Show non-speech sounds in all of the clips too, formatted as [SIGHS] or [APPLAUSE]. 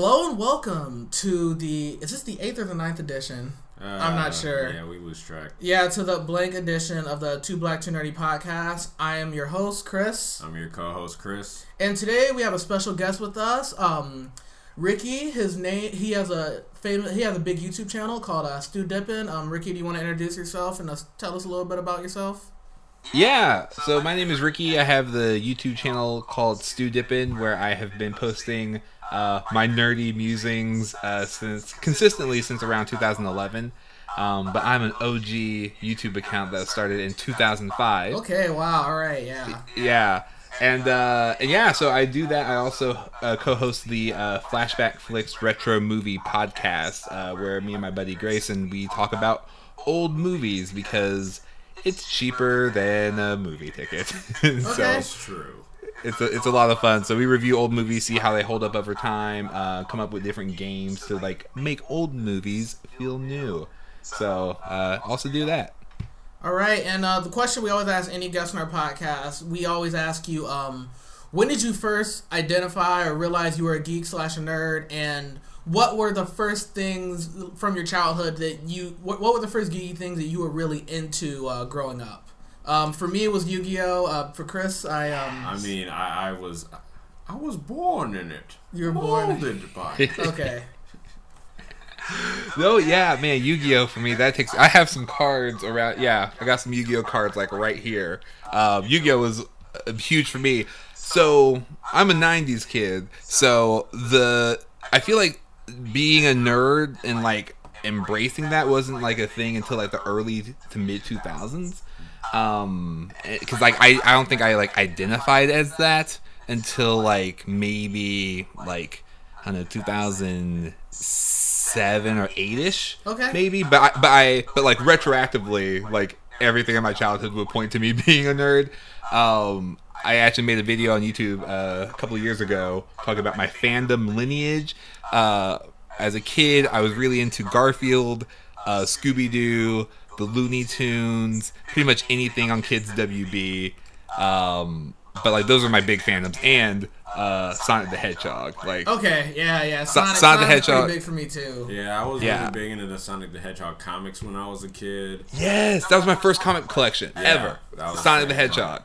Hello and welcome to the. Is this the eighth or the ninth edition? I'm not sure. Uh, Yeah, we lose track. Yeah, to the blank edition of the Two Black Two Nerdy podcast. I am your host, Chris, I'm your co-host Chris. and today we have a special guest with us. Um, Ricky. His name. He has a famous. He has a big YouTube channel called uh, Stu Dippin. Um, Ricky, do you want to introduce yourself and uh, tell us a little bit about yourself? Yeah, so my name is Ricky. I have the YouTube channel called Stew Dippin, where I have been posting uh, my nerdy musings uh, since consistently since around 2011. Um, but I'm an OG YouTube account that started in 2005. Okay. Wow. All right. Yeah. Yeah, and uh, and yeah, so I do that. I also uh, co-host the uh, Flashback Flicks Retro Movie Podcast, uh, where me and my buddy Grayson we talk about old movies because it's cheaper than a movie ticket. [LAUGHS] so Okay. That's true. It's a, it's a lot of fun. So we review old movies, see how they hold up over time, uh, come up with different games to like make old movies feel new. So uh, also do that. All right, and uh, the question we always ask any guest on our podcast, we always ask you, um, when did you first identify or realize you were a geek slash a nerd, and what were the first things from your childhood that you, what, what were the first geeky things that you were really into uh, growing up? Um, for me, it was Yu Gi Oh. Uh, for Chris, I um, I mean, I, I was, I was born in it. You were born- Molded by [LAUGHS] it. okay, Oh yeah, man, Yu-Gi-Oh for me that takes. I have some cards around. Yeah, I got some Yu-Gi-Oh cards like right here. Um, Yu-Gi-Oh was uh, huge for me. So I'm a '90s kid. So the I feel like being a nerd and like embracing that wasn't like a thing until like the early to mid 2000s. Um, because like I I don't think I like identified as that until like maybe like I don't know 2007 or 8 ish Okay. maybe but I, but I but like retroactively like everything in my childhood would point to me [LAUGHS] being a nerd. Um I actually made a video on YouTube uh, a couple of years ago talking about my fandom lineage. Uh as a kid I was really into Garfield uh Scooby Doo the Looney Tunes pretty much anything on Kids WB um but like those are my big fandoms and uh Sonic the Hedgehog like okay, yeah, yeah. So- Sonic, Sonic the Sonic's pretty Hedgehog. big for me too. Yeah, I was Yeah. really big into the Sonic the Hedgehog comics when I was a kid. Yes, that was my first comic collection ever. that was Sonic the sick. Hedgehog.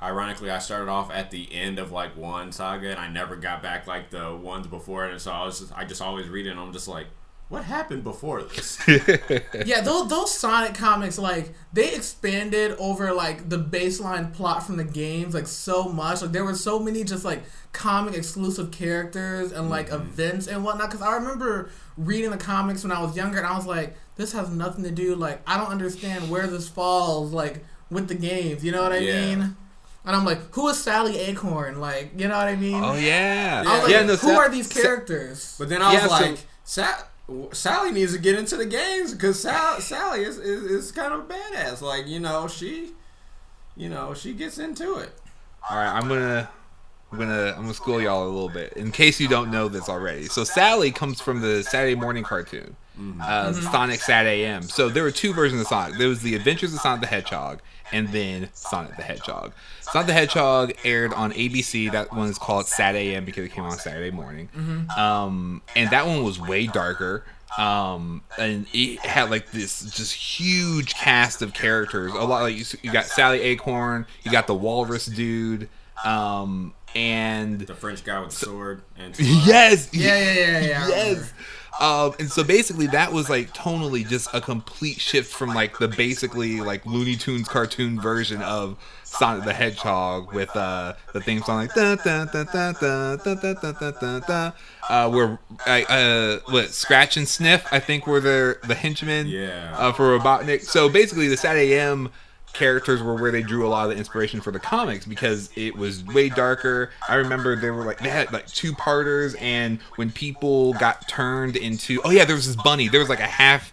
Ironically, I started off at the end of like one saga, and I never got back like the ones before it. And so I was, just, I just always read it, and I'm just like, what happened before this? [LAUGHS] Yeah, those those Sonic comics, like they expanded over like the baseline plot from the games like so much. Like there were so many just like comic exclusive characters and like mm-hmm. events and whatnot. Because I remember reading the comics when I was younger, and I was like, this has nothing to do. Like I don't understand where this falls like with the games. You know what I Yeah. mean? And I'm like, who is Sally Acorn? Like, you know what I mean? Oh yeah. I was like, Yeah, no, who Sa- are these Sa- characters? But then I was Yeah, so- like, Sa- Sally needs to get into the games because Sal- Sally is, is, is kind of badass. Like, you know, she, you know, she gets into it. All right, I'm gonna, I'm gonna, I'm gonna school y'all a little bit in case you don't know this already. So Sally comes from the Saturday morning cartoon, uh, Sonic Sat AM. So there were two versions of Sonic. There was the Adventures of Sonic the Hedgehog, and then Sonic the Hedgehog. Sonic the Hedgehog aired on ABC. That one is called Sat AM because it came on Saturday morning. Um, and that one was way darker. Um, and it had like this just huge cast of characters. A lot like you, you got Sally Acorn, you got the Walrus dude, um, and The French guy with the sword. And [LAUGHS] yes, yeah, yeah, yeah, yeah. [LAUGHS] Yes. Um, and so basically, that was like tonally just a complete shift from like the basically like Looney Tunes cartoon version of Sonic the Hedgehog with uh, the theme song like da da da da da da da da da da da. Uh, where uh, uh, what Scratch and Sniff I think were the the henchmen Yeah. uh, for Robotnik. So basically, the Sat AM characters were where they drew a lot of the inspiration for the comics because it was way darker. I remember they were like they had like two parters, and when people got turned into oh yeah, there was this bunny. There was like a half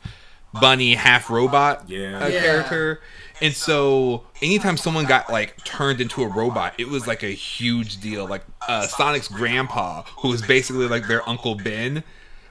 bunny, half robot Yeah. uh, Yeah. character. And so, anytime someone got like turned into a robot, it was like a huge deal. Like uh, Sonic's grandpa, who was basically like their Uncle Ben,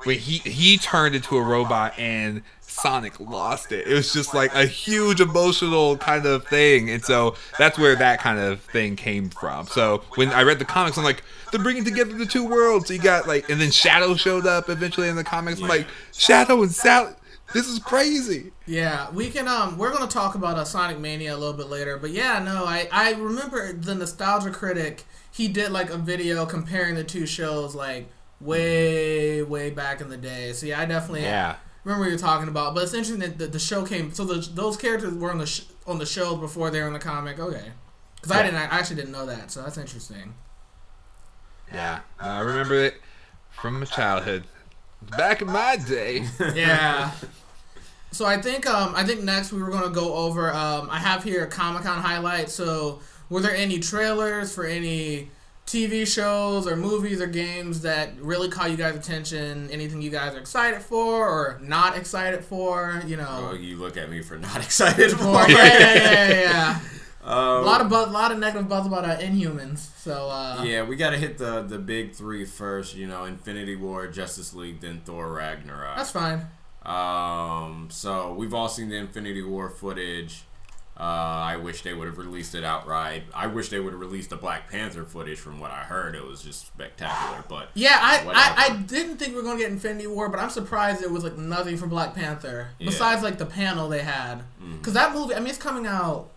when he he turned into a robot and Sonic lost it. It was just like a huge emotional kind of thing, and so that's where that kind of thing came from. So when I read the comics, I'm like, they're bringing together the two worlds. So you got like, and then Shadow showed up eventually in the comics. I'm like, Shadow and Sally. This is crazy. Yeah, we can. Um, we're gonna talk about uh, Sonic Mania a little bit later, but yeah, no, I I remember the Nostalgia Critic. He did like a video comparing the two shows, like way way back in the day. So yeah, I definitely Yeah. Remember what you're talking about. But it's interesting that the, the show came. So the, those characters were on the sh- on the show before they were in the comic. Okay, because I didn't. I actually didn't know that. So that's interesting. Yeah, I remember it from my childhood. Back in my day. [LAUGHS] yeah. So I think um I think next we were gonna go over um I have here a Comic Con highlights. So were there any trailers for any TV shows or movies or games that really caught you guys' attention? Anything you guys are excited for or not excited for? You know. Oh, you look at me for not [LAUGHS] excited [LAUGHS] for. Yeah, yeah, yeah, yeah, yeah. [LAUGHS] Um, A lot of buzz, a lot of negative buzz about uh, Inhumans. So uh, yeah, we got to hit the the big three first. You know, Infinity War, Justice League, then Thor Ragnarok. that's fine. Um, so we've all seen the Infinity War footage. Uh, I wish they would have released it outright. I wish they would have released the Black Panther footage. From what I heard, it was just spectacular. But Yeah, I, I, I didn't think we were gonna get Infinity War, but I'm surprised it was like nothing for Black Panther Yeah. besides like the panel they had. Because that movie, I mean, it's coming out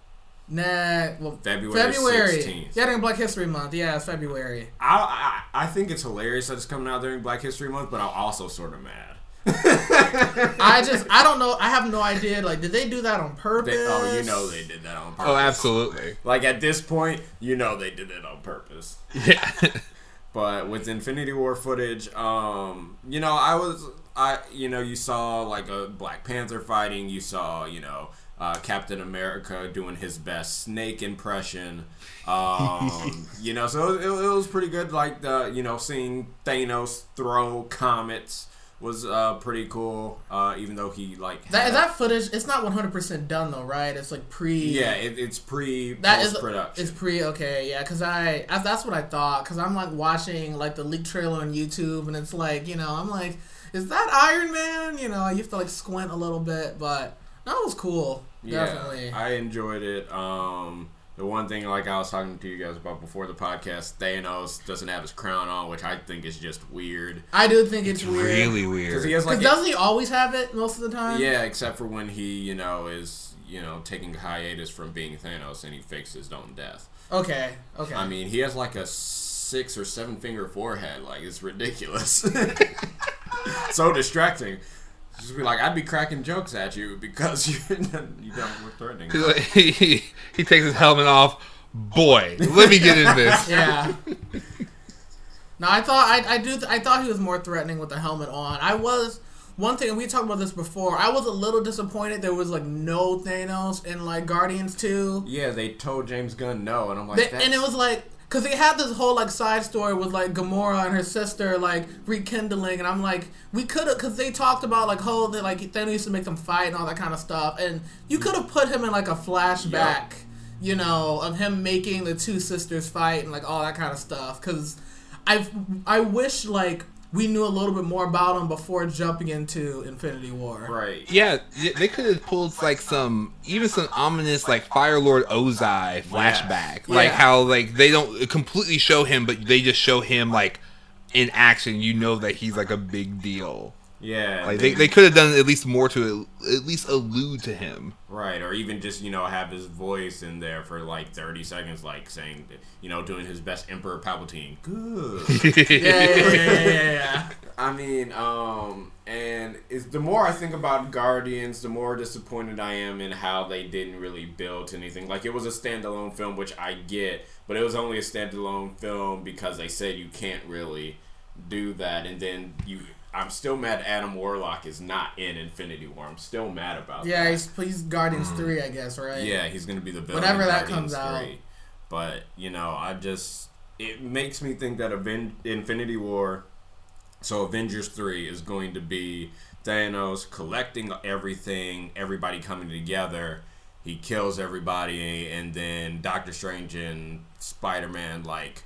next well February February. 16th. Yeah, during Black History Month. Yeah, it's February. I, I I think it's hilarious that it's coming out during Black History Month, but I'm also sort of mad. I just I don't know. I have no idea. Like, did they do that on purpose? They, oh, you know they did that on purpose. Oh, absolutely. Like at this point, you know they did it on purpose. Yeah. [LAUGHS] But with Infinity War footage, um, you know, I was, I, you know, you saw like a Black Panther fighting. You saw, you know, uh, Captain America doing his best Snake impression. Um, [LAUGHS] you know, so it, it was pretty good. Like the, you know, seeing Thanos throw comets was uh, pretty cool. Uh, even though he like That that footage. It's not 100 percent done though, right? It's like pre. yeah, it, it's pre That is production. It's pre okay, yeah, because I, I that's what I thought. Because I'm like watching like the leak trailer on YouTube, and it's like you know I'm like, is that Iron Man? You know, you have to like squint a little bit, but that was cool. Definitely. I enjoyed it. Um, the one thing, like I was talking to you guys about before the podcast, Thanos doesn't have his crown on, which I think is just weird. I do think it's, weird. really Because he weird. has like, Because doesn't he always have it most of the time? yeah, except for when he, you know, is you know taking hiatus from being Thanos and he fakes his own death. Okay. Okay. I mean, he has like a six or seven finger forehead. Like it's ridiculous. [LAUGHS] so distracting. Just be like, I'd be cracking jokes at you because you're, [LAUGHS] you don't look threatening. [LAUGHS] He's like- he, he takes his helmet off. Boy, let me get in [LAUGHS] this. yeah. No, I thought I, I do I thought he was more threatening with the helmet on. I was one thing we talked about this before. I was a little disappointed there was like no Thanos in like Guardians two. Yeah, they told James Gunn no, and I'm like, They- and it was like because they had this whole like side story with like Gamora and her sister like rekindling, and I'm like, we could have because they talked about like whole that like Thanos used to make them fight and all that kind of stuff, and you could have put him in like a flashback, you know, of him making the two sisters fight and like all that kind of stuff. Because I I wish like we knew a little bit more about him before jumping into Infinity War. right. Yeah, they could have pulled like some, even some ominous like Fire Lord Ozai flashback, like Yeah. how like they don't completely show him, but they just show him like in action. You know that he's like a big deal. Yeah, Like they, they could have done at least more to at least allude to him. right, or even just you know have his voice in there for like 30 seconds, like saying you know doing his best Emperor Palpatine. Good. [LAUGHS] Yeah, yeah, yeah, yeah, yeah, yeah. [LAUGHS] I mean, um, and it's, the more I think about Guardians, the more disappointed I am in how they didn't really build anything. Like it was a standalone film, which I get, but it was only a standalone film because they said you can't really do that, and then you. I'm still mad Adam Warlock is not in Infinity War. I'm still mad about that. Yeah, that. he's he's Guardians mm-hmm. three, I guess, right? Yeah, he's gonna be the villain. Whenever in that Guardians comes out. But you know, I just it makes me think that Aven- Infinity War, so Avengers three is going to be Thanos collecting everything, everybody coming together. He kills everybody, and then Doctor Strange and Spider Man like.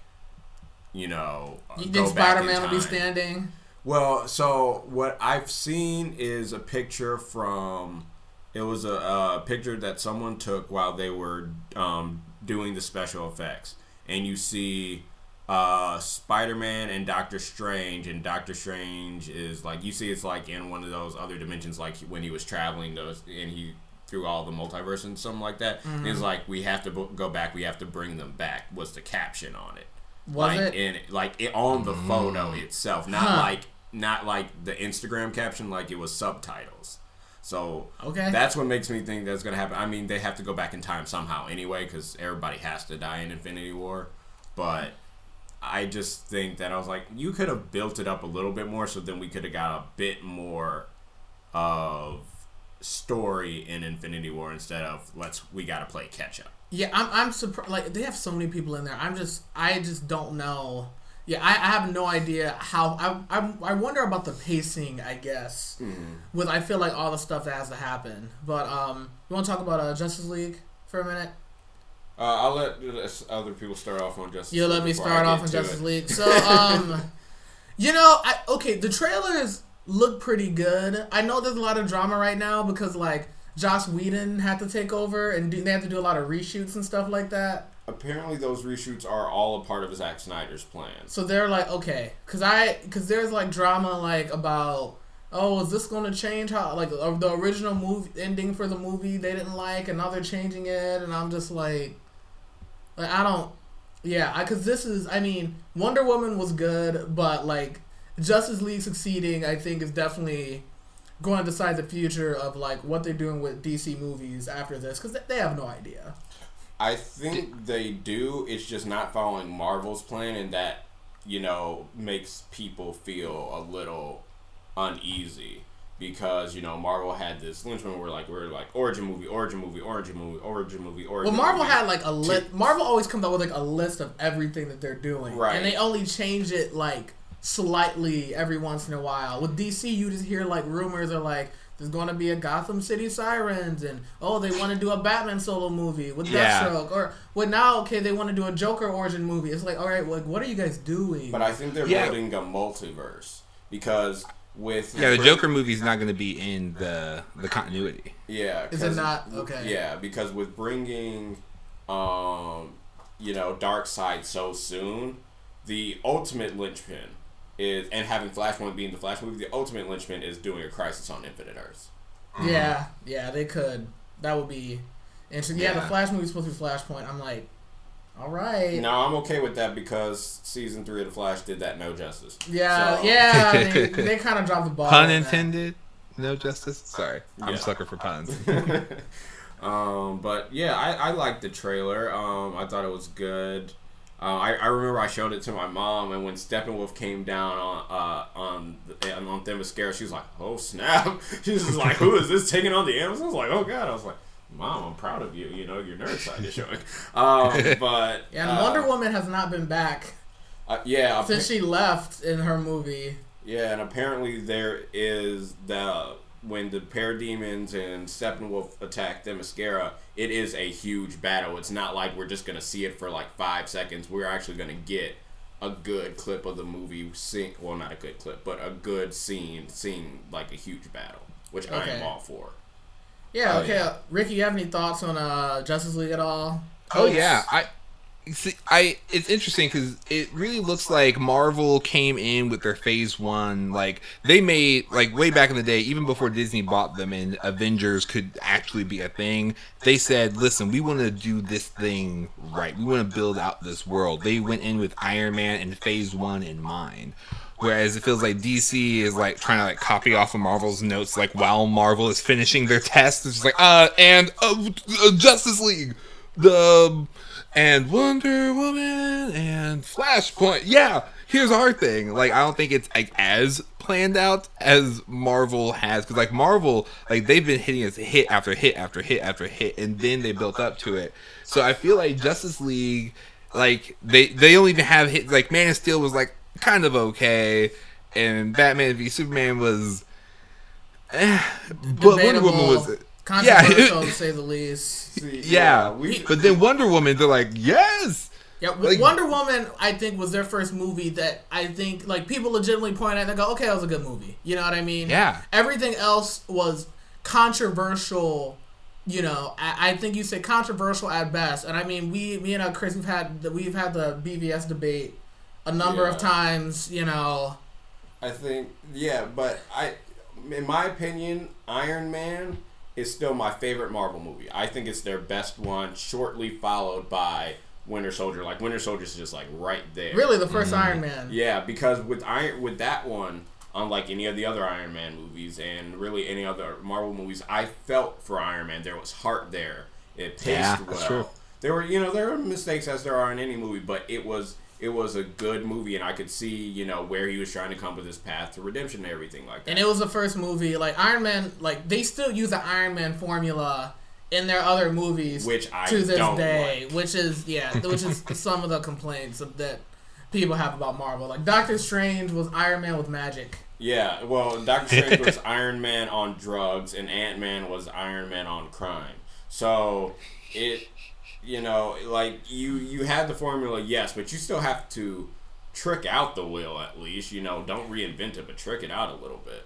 You know, You go think Spider Man will be standing? Well, so what I've seen is a picture from. It was a, a picture that someone took while they were um, doing the special effects, and you see uh, Spider-Man and Doctor Strange, and Doctor Strange is like you see it's like in one of those other dimensions, like when he was traveling those, and he through all the multiverse and something like that. Mm-hmm. It's like we have to b- go back, we have to bring them back. Was the caption on it? Was like it? in like it, on the photo mm. itself, not Huh. like not like the Instagram caption, like it was subtitles. So Okay. that's what makes me think that's gonna happen. I mean, they have to go back in time somehow anyway, because everybody has to die in Infinity War. But I just think that I was like, you could have built it up a little bit more, so then we could have got a bit more of story in Infinity War instead of let's we gotta play catch up. Yeah, I'm I'm surprised. Like they have so many people in there. I'm just I just don't know. Yeah, I, I have no idea how. I, I I wonder about the pacing. I guess with I feel like all the stuff that has to happen. But um, you want to talk about uh, Justice League for a minute? Uh, I'll let other people start off on Justice. You let League me before start off on Justice it. League. So um, [LAUGHS] you know, I okay. The trailers look pretty good. I know there's a lot of drama right now because like Joss Whedon had to take over and do, they had to do a lot of reshoots and stuff like that. Apparently, those reshoots are all a part of Zack Snyder's plan. So they're like, okay, cause I, cause there's like drama like about, oh, is this going to change how like uh, the original movie ending for the movie they didn't like, and now they're changing it, and I'm just like, like I don't, yeah, cause this is, I mean, Wonder Woman was good, but like Justice League succeeding, I think is definitely going to decide the future of like what they're doing with DC movies after this, cause they- have no idea. I think they do. It's just not following Marvel's plan, and that you know makes people feel a little uneasy because you know Marvel had this Lynchman where like we're like origin movie, origin movie, origin movie, origin movie, Well. Marvel movie. had like a list. Marvel always comes up with like a list of everything that they're doing, Right. And they only change it like slightly every once in a while. With DC, you just hear like rumors are like there's going to be a Gotham City Sirens, and oh, they want to do a Batman solo movie with Yeah. Deathstroke, or well now okay they want to do a Joker origin movie. It's like all right, like what are you guys doing? But I think they're Yeah. building a multiverse because with Yeah, the Joker movie's not going to be in the the continuity. Yeah, Is it 'cause- not? Okay. Yeah, because with bringing, um, you know, Darkseid so soon, the ultimate linchpin is, and having Flashpoint being the Flash movie, the ultimate linchpin is doing a Crisis on Infinite Earths. yeah, yeah, they could. That would be interesting. Yeah, the Yeah. Flash movie's supposed to be Flashpoint. I'm like, all right. Now I'm okay with that because season three of the Flash did that no justice. Yeah, So- yeah. I [LAUGHS] mean, they kind of dropped the ball. Pun on that. intended. No justice. Sorry, I'm a sucker for puns. [LAUGHS] Um, but yeah, I, I liked the trailer. Um, I thought it was good. Uh, I, I remember I showed it to my mom, and when Steppenwolf came down on uh, on the, on Themyscira, she was like, "Oh snap!" [LAUGHS] She was just like, "Who is this taking on the Amazons?" I was like, "Oh god!" I was like, "Mom, I'm proud of you. You know, your nerd side is showing." Um, [LAUGHS] but Yeah, and uh, Wonder Woman has not been back uh, yeah, since appa- she left in her movie. yeah, and apparently there is the when the parademons and Steppenwolf attack Themyscira, it is a huge battle. It's not like we're just gonna see it for like five seconds. We're actually gonna get a good clip of the movie scene. Well, not a good clip, but a good scene, seeing like a huge battle, which I am all for. Yeah, Oh, okay. yeah. Ricky, you have any thoughts on uh, Justice League at all? Oh yeah, I see. I it's interesting because it really looks like Marvel came in with their Phase One. Like they made like way back in the day, even before Disney bought them and Avengers could actually be a thing. They said, "Listen, we want to do this thing right. We want to build out this world." They went in with Iron Man and Phase One in mind. Whereas it feels like DC is like trying to like copy off of Marvel's notes, like while Marvel is finishing their test, it's just like uh and uh, uh, Justice League, the and Wonder Woman and Flashpoint. Yeah, here's our thing. Like I don't think it's like as planned out as Marvel has, because like Marvel, like they've been hitting us hit after hit after hit after hit, and then they built up to it. So I feel like Justice League, like they they don't even have hit. Like Man of Steel was like kind of okay, and Batman v Superman was. Eh, but Wonder Woman was. Controversial Yeah. [LAUGHS] to say the least. See, Yeah, we but then Wonder Woman, they're like, yes, Yeah, Like- Wonder Woman, I think, was their first movie that I think like people legitimately point at and go, okay, that was a good movie. You know what I mean? Yeah. Everything else was controversial. You know, I, I think you say controversial at best, and I mean, we, me and uh, Chris, we've had the, we've had the BVS debate a number of times. You know, I think yeah, but I, in my opinion, Iron Man is still my favorite Marvel movie. I think it's their best one, shortly followed by Winter Soldier. Like Winter Soldier is just like right there. really, the 1st mm-hmm. Iron Man. Yeah, because with Iron with that one, unlike any of the other Iron Man movies and really any other Marvel movies, I felt for Iron Man there was heart there. It paced Yeah, well. that's true. There were you know there were mistakes as there are in any movie, but it was it was a good movie, and I could see you know where he was trying to come with his path to redemption and everything like that. And it was the first movie like Iron Man. Like they still use the Iron Man formula in their other movies, Which I to this day, like. which is yeah, which is [LAUGHS] some of the complaints of, that people have about Marvel. Like Doctor Strange was Iron Man with magic. Yeah, well, Doctor Strange was [LAUGHS] Iron Man on drugs, and Ant Man was Iron Man on crime. So it, you know, like you you had the formula, yes, but you still have to trick out the wheel at least. You know, don't reinvent it, but trick it out a little bit.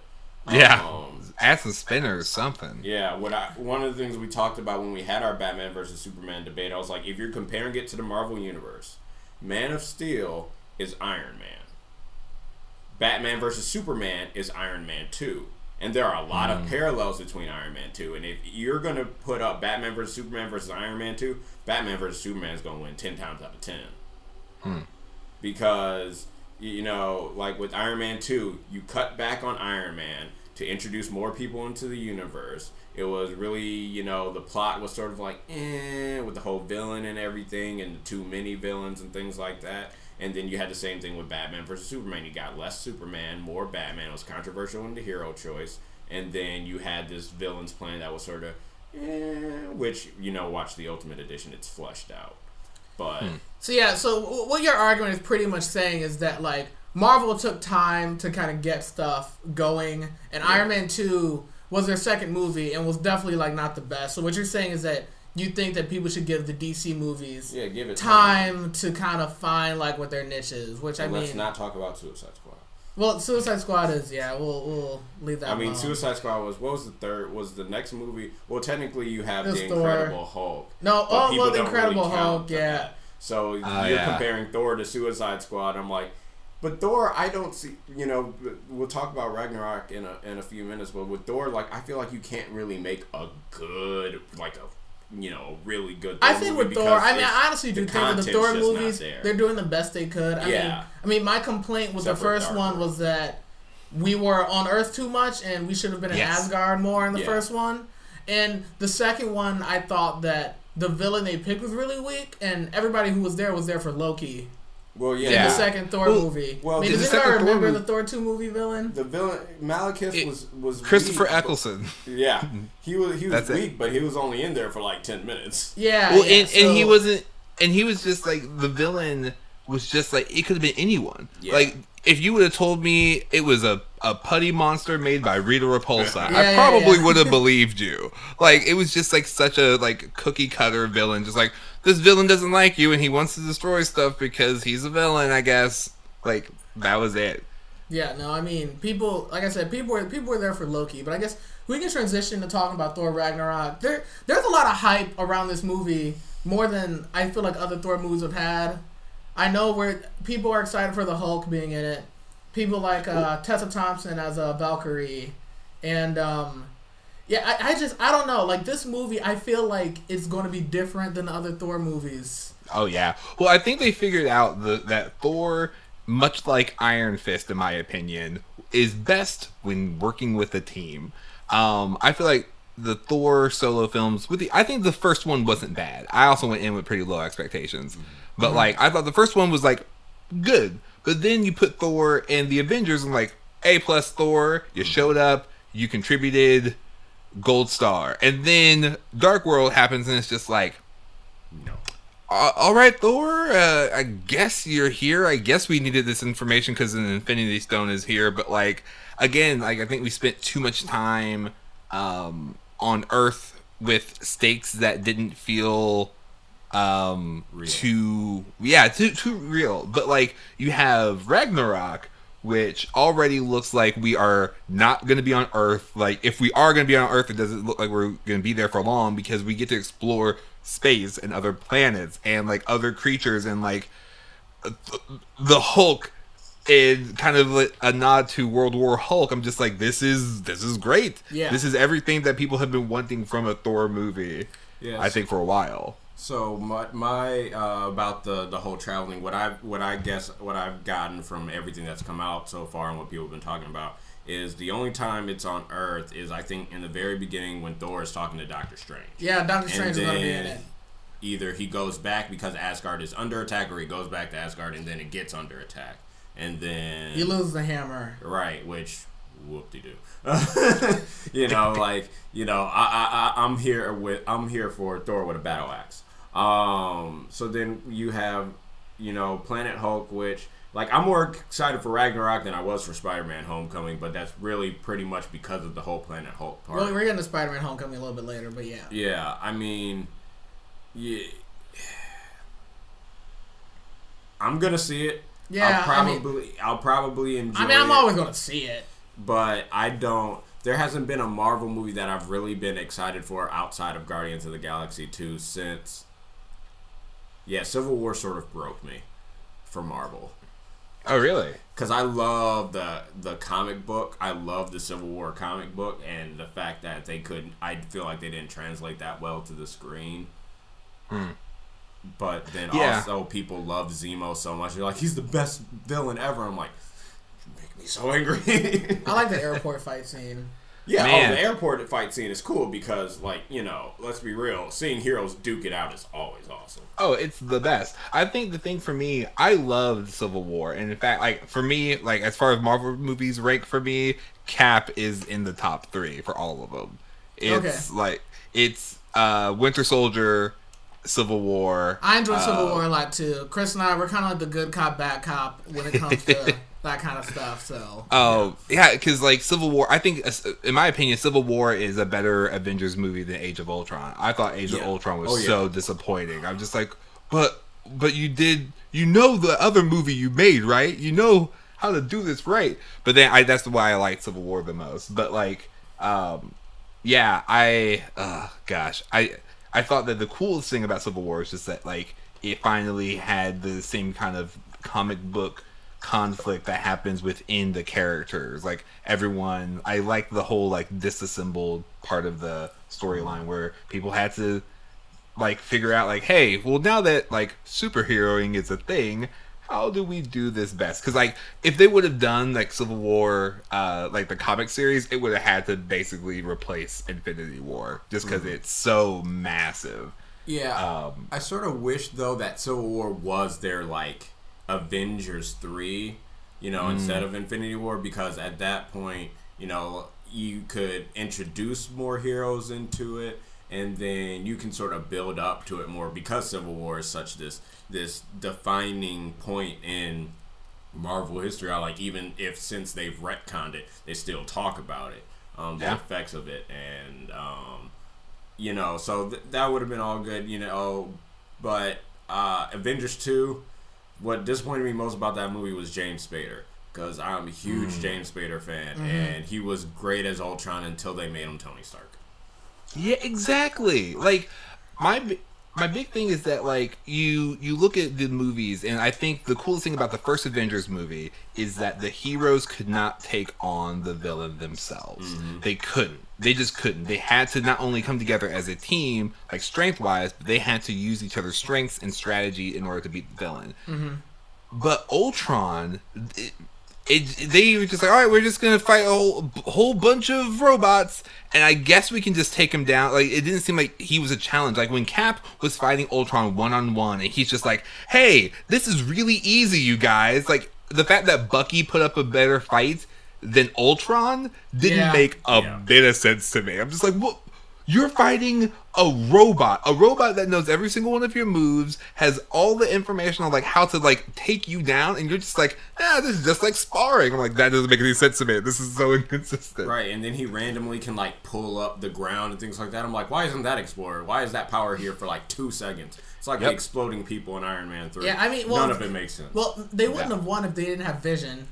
Yeah. Um, Add some spinner or something. yeah, what I one of the things we talked about when we had our Batman versus Superman debate, I was like, if you're comparing it to the Marvel universe, Man of Steel is Iron Man. Batman versus Superman is Iron Man 2. And there are a lot of parallels between Iron Man 2. And if you're going to put up Batman versus Superman versus Iron Man 2, Batman versus Superman is going to win 10 times out of 10. Because, you know, like with Iron Man 2, you cut back on Iron Man to introduce more people into the universe. It was really, you know, the plot was sort of like, eh, with the whole villain and everything, and the too many villains and things like that. And then you had the same thing with Batman versus Superman. You got less Superman, more Batman. It was controversial in the hero choice. And then you had this villain's plan that was sort of, eh, which, you know, watch the Ultimate Edition, it's flushed out. But. So yeah, so what your argument is pretty much saying is that like Marvel took time to kind of get stuff going, and Iron Man Two was their second movie and was definitely like not the best. So what you're saying is that you think that people should give the DC movies Yeah, give it time to kind of find like what their niche is. Which I And let's mean, not talk about Suicide Squad. well, Suicide Squad is yeah. We'll we'll leave that. I mean, alone. Suicide Squad was what was the third? Was the next movie? Well, technically, you have the Thor. Incredible Hulk. No, oh well, the Incredible really Hulk, yeah. that. So Oh, you're yeah. comparing Thor to Suicide Squad. I'm like, but Thor, I don't see. You know, we'll talk about Ragnarok in a in a few minutes. But with Thor, like, I feel like you can't really make a good, like a, you know, really good. I think movie with Thor, because I mean, I honestly do the think with the content's Thor just not movies, there. they're doing the best they could. I Yeah. mean, I mean, my complaint with Except the first Dark one World. was that we were on Earth too much, and we should have been in Yes. Asgard more in the Yeah. first one. And the second one, I thought that the villain they picked was really weak, and everybody who was there was there for Loki Well, yeah, in Yeah. the second Thor Well- movie. well, I mean, in does the anybody second Thor remember movie- the Thor two movie villain? The villain Malekith It- was was Christopher weak, but- Eccleston. Yeah, [LAUGHS] he was he was That's it. weak, but he was only in there for like ten minutes. Yeah, Well, yeah, and, and he wasn't, and he was just like the villain was just like it could have been anyone. Yeah. Like if you would have told me it was a, a putty monster made by Rita Repulsa, [LAUGHS] Yeah, I yeah, probably yeah. would have believed you. Like it was just like such a like cookie cutter villain, just like this villain doesn't like you and he wants to destroy stuff because he's a villain, I guess. Like that was it. Yeah, no, I mean, people, like I said, people were people were there for Loki, but I guess we can transition to talking about Thor Ragnarok. There, there's a lot of hype around this movie, more than I feel like other Thor movies have had. I know where people are excited for the Hulk being in it. People like uh, Tessa Thompson as a Valkyrie, and um, yeah, I, I just I don't know. Like this movie, I feel like it's going to be different than the other Thor movies. Oh yeah. Well, I think they figured out the, that Thor, much like Iron Fist, in my opinion, is best when working with a team. Um, I feel like the Thor solo films with the I think the first one wasn't bad. I also went in with pretty low expectations, but like I thought the first one was like good. But then you put Thor and the Avengers, and like A plus Thor, you showed up, you contributed, gold star, and then Dark World happens, and it's just like No. all right, Thor. Uh, I guess you're here. I guess we needed this information because an Infinity Stone is here. But like again, like I think we spent too much time um, on Earth with stakes that didn't feel um Real. too yeah too too real but like you have ragnarok which already looks like we are not going to be on earth like if we are going to be on earth it doesn't look like we're going to be there for long because we get to explore space and other planets and like other creatures and like th- the hulk and kind of like a nod to world war hulk i'm just like this is this is great Yeah. this is everything that people have been wanting from a thor movie Yes. i think for a while So my my uh, about the the whole traveling, what I what I guess what I've gotten from everything that's come out so far and what people have been talking about is the only time it's on Earth is I think in the very beginning when Thor is talking to Doctor Strange. Yeah, Doctor Strange is gonna be in it. either he goes back because Asgard is under attack, or he goes back to Asgard and then it gets under attack, and then He loses the hammer. Right, which whoop de doo. [LAUGHS] you know, [LAUGHS] like you know, I, I I I'm here with I'm here for Thor with a battle axe. Um, so then you have, you know, Planet Hulk, which like I'm more excited for Ragnarok than I was for Spider-Man: Homecoming, but that's really pretty much because of the whole Planet Hulk part. Well, we're getting to Spider-Man: Homecoming a little bit later, but yeah. Yeah, I mean, yeah. I'm gonna see it. Yeah, I'll I mean- probably I'll probably enjoy. It. I mean, I'm it. always gonna see it. but I don't. There hasn't been a Marvel movie that I've really been excited for outside of Guardians of the Galaxy 2 since. Yeah, Civil War sort of broke me for Marvel. oh really Because I love the the comic book. I love the Civil War comic book, and the fact that they couldn't. I feel like they didn't translate that well to the screen. Hmm. But then Yeah. also, people love Zemo so much. They're like, he's the best villain ever. I'm like, you make me so angry. I like the [LAUGHS] airport fight scene. Yeah, Man. oh, the airport fight scene is cool because, like, you know, let's be real, seeing heroes duke it out is always awesome. Oh, it's the best. I think the thing for me, I loved Civil War, and in fact, like for me, like as far as Marvel movies rank for me, Cap is in the top three for all of them. It's like it's uh Winter Soldier, Civil War. I enjoy Civil uh, War a lot too. Chris and I, we're kind of like the good cop, bad cop when it comes to [LAUGHS] that kind of stuff. So Oh yeah, because like Civil War, I think, in my opinion, Civil War is a better Avengers movie than Age of Ultron. I thought Age of Ultron was Oh, yeah. so disappointing. I'm just like, but but you did, you know, the other movie you made, right? You know how to do this right. But then I that's why I like Civil War the most. But like, um, yeah, I, uh, gosh, I I thought that the coolest thing about Civil War is just that like it finally had the same kind of comic book conflict that happens within the characters. Like everyone, I like the whole like disassembled part of the storyline where people had to like figure out like, hey, well now that like superheroing is a thing, how do we do this best? Because like if they would have done like Civil War, uh, like the comic series, it would have had to basically replace Infinity War just because it's so massive. Yeah, Um, I sort of wish though that Civil War was their like Avengers three, you know, instead of Infinity War, because at that point, you know, you could introduce more heroes into it, and then you can sort of build up to it more because Civil War is such this this defining point in Marvel history. I like even if since they've retconned it, they still talk about it, um, the Yeah. effects of it, and um, you know, so th- that would have been all good, you know. But uh, Avengers two, what disappointed me most about that movie was James Spader because I'm a huge Mm. James Spader fan, and he was great as Ultron until they made him Tony Stark. Yeah, exactly. Like my my big thing is that like you you look at the movies and I think the coolest thing about the first Avengers movie is that the heroes could not take on the villain themselves. Mm-hmm. They couldn't. They just couldn't. They had to not only come together as a team, like strength wise, but they had to use each other's strengths and strategy in order to beat the villain. Mm-hmm. But Ultron, it, it, they were just like, all right, we're just gonna fight a whole, whole bunch of robots, and I guess we can just take him down. Like it didn't seem like he was a challenge. Like when Cap was fighting Ultron one on one, and he's just like, hey, this is really easy, you guys. Like the fact that Bucky put up a better fight than Ultron didn't Yeah. make a Yeah. bit of sense to me. I'm just like, what? You're fighting a robot, a robot that knows every single one of your moves, has all the information on like how to like take you down, and you're just like, ah, this is just like sparring. I'm like, that doesn't make any sense to me. This is so [LAUGHS] inconsistent. Right, and then he randomly can like pull up the ground and things like that. I'm like, why isn't that explored? Why is that power here for like two seconds? It's like Yep. exploding people in Iron Man Three. Yeah, I mean, well, none of it makes sense. Well, they wouldn't Yeah. have won if they didn't have vision.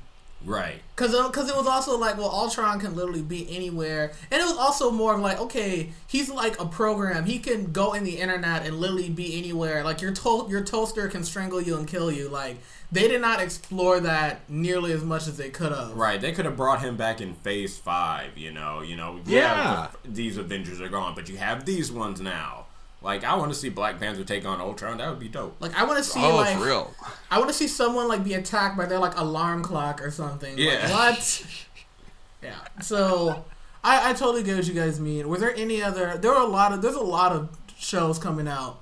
Right. Cause, uh, cause it was also like, well, Ultron can literally be anywhere, and it was also more of like, okay, he's like a program. He can go in the internet and literally be anywhere. Like your to- your toaster can strangle you and kill you. Like they did not explore that nearly as much as they could have. Right, they could have brought him back in Phase Five. You know, you know, Yeah. the- these Avengers are gone, but you have these ones now. Like, I want to see Black Panther take on Ultron. That would be dope. Like I want to see Oh, like for real. I want to see someone like be attacked by their like alarm clock or something. Like, Yeah. what? [LAUGHS] yeah. So I I totally get what you guys mean. Were there any other? There were a lot of there's a lot of shows coming out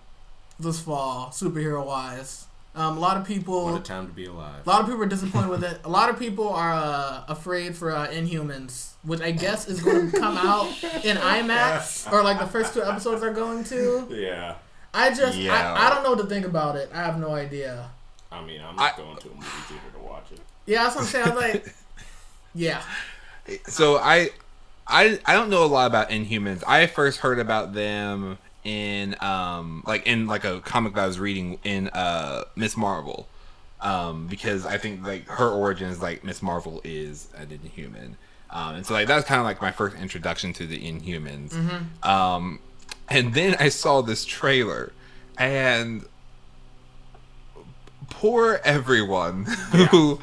this fall, superhero wise. Um, a lot of people. What a time to be alive. A lot of people are disappointed with it. A lot of people are uh, afraid for uh, Inhumans, which I guess is going to come out in IMAX, or like the first two episodes are going to. Yeah. I just, Yeah. I, I don't know what to think about it. I have no idea. I mean, I'm I- just going to a movie theater to watch it. Yeah, that's what I'm saying. I'm like, [LAUGHS] yeah, So I, I, I don't know a lot about Inhumans. I first heard about them in um like in like a comic that I was reading in uh Miss Marvel, um because I think like her origins like Miss Marvel is an Inhuman, um and so like that was kind of like my first introduction to the Inhumans, um and then I saw this trailer, and poor everyone [LAUGHS] who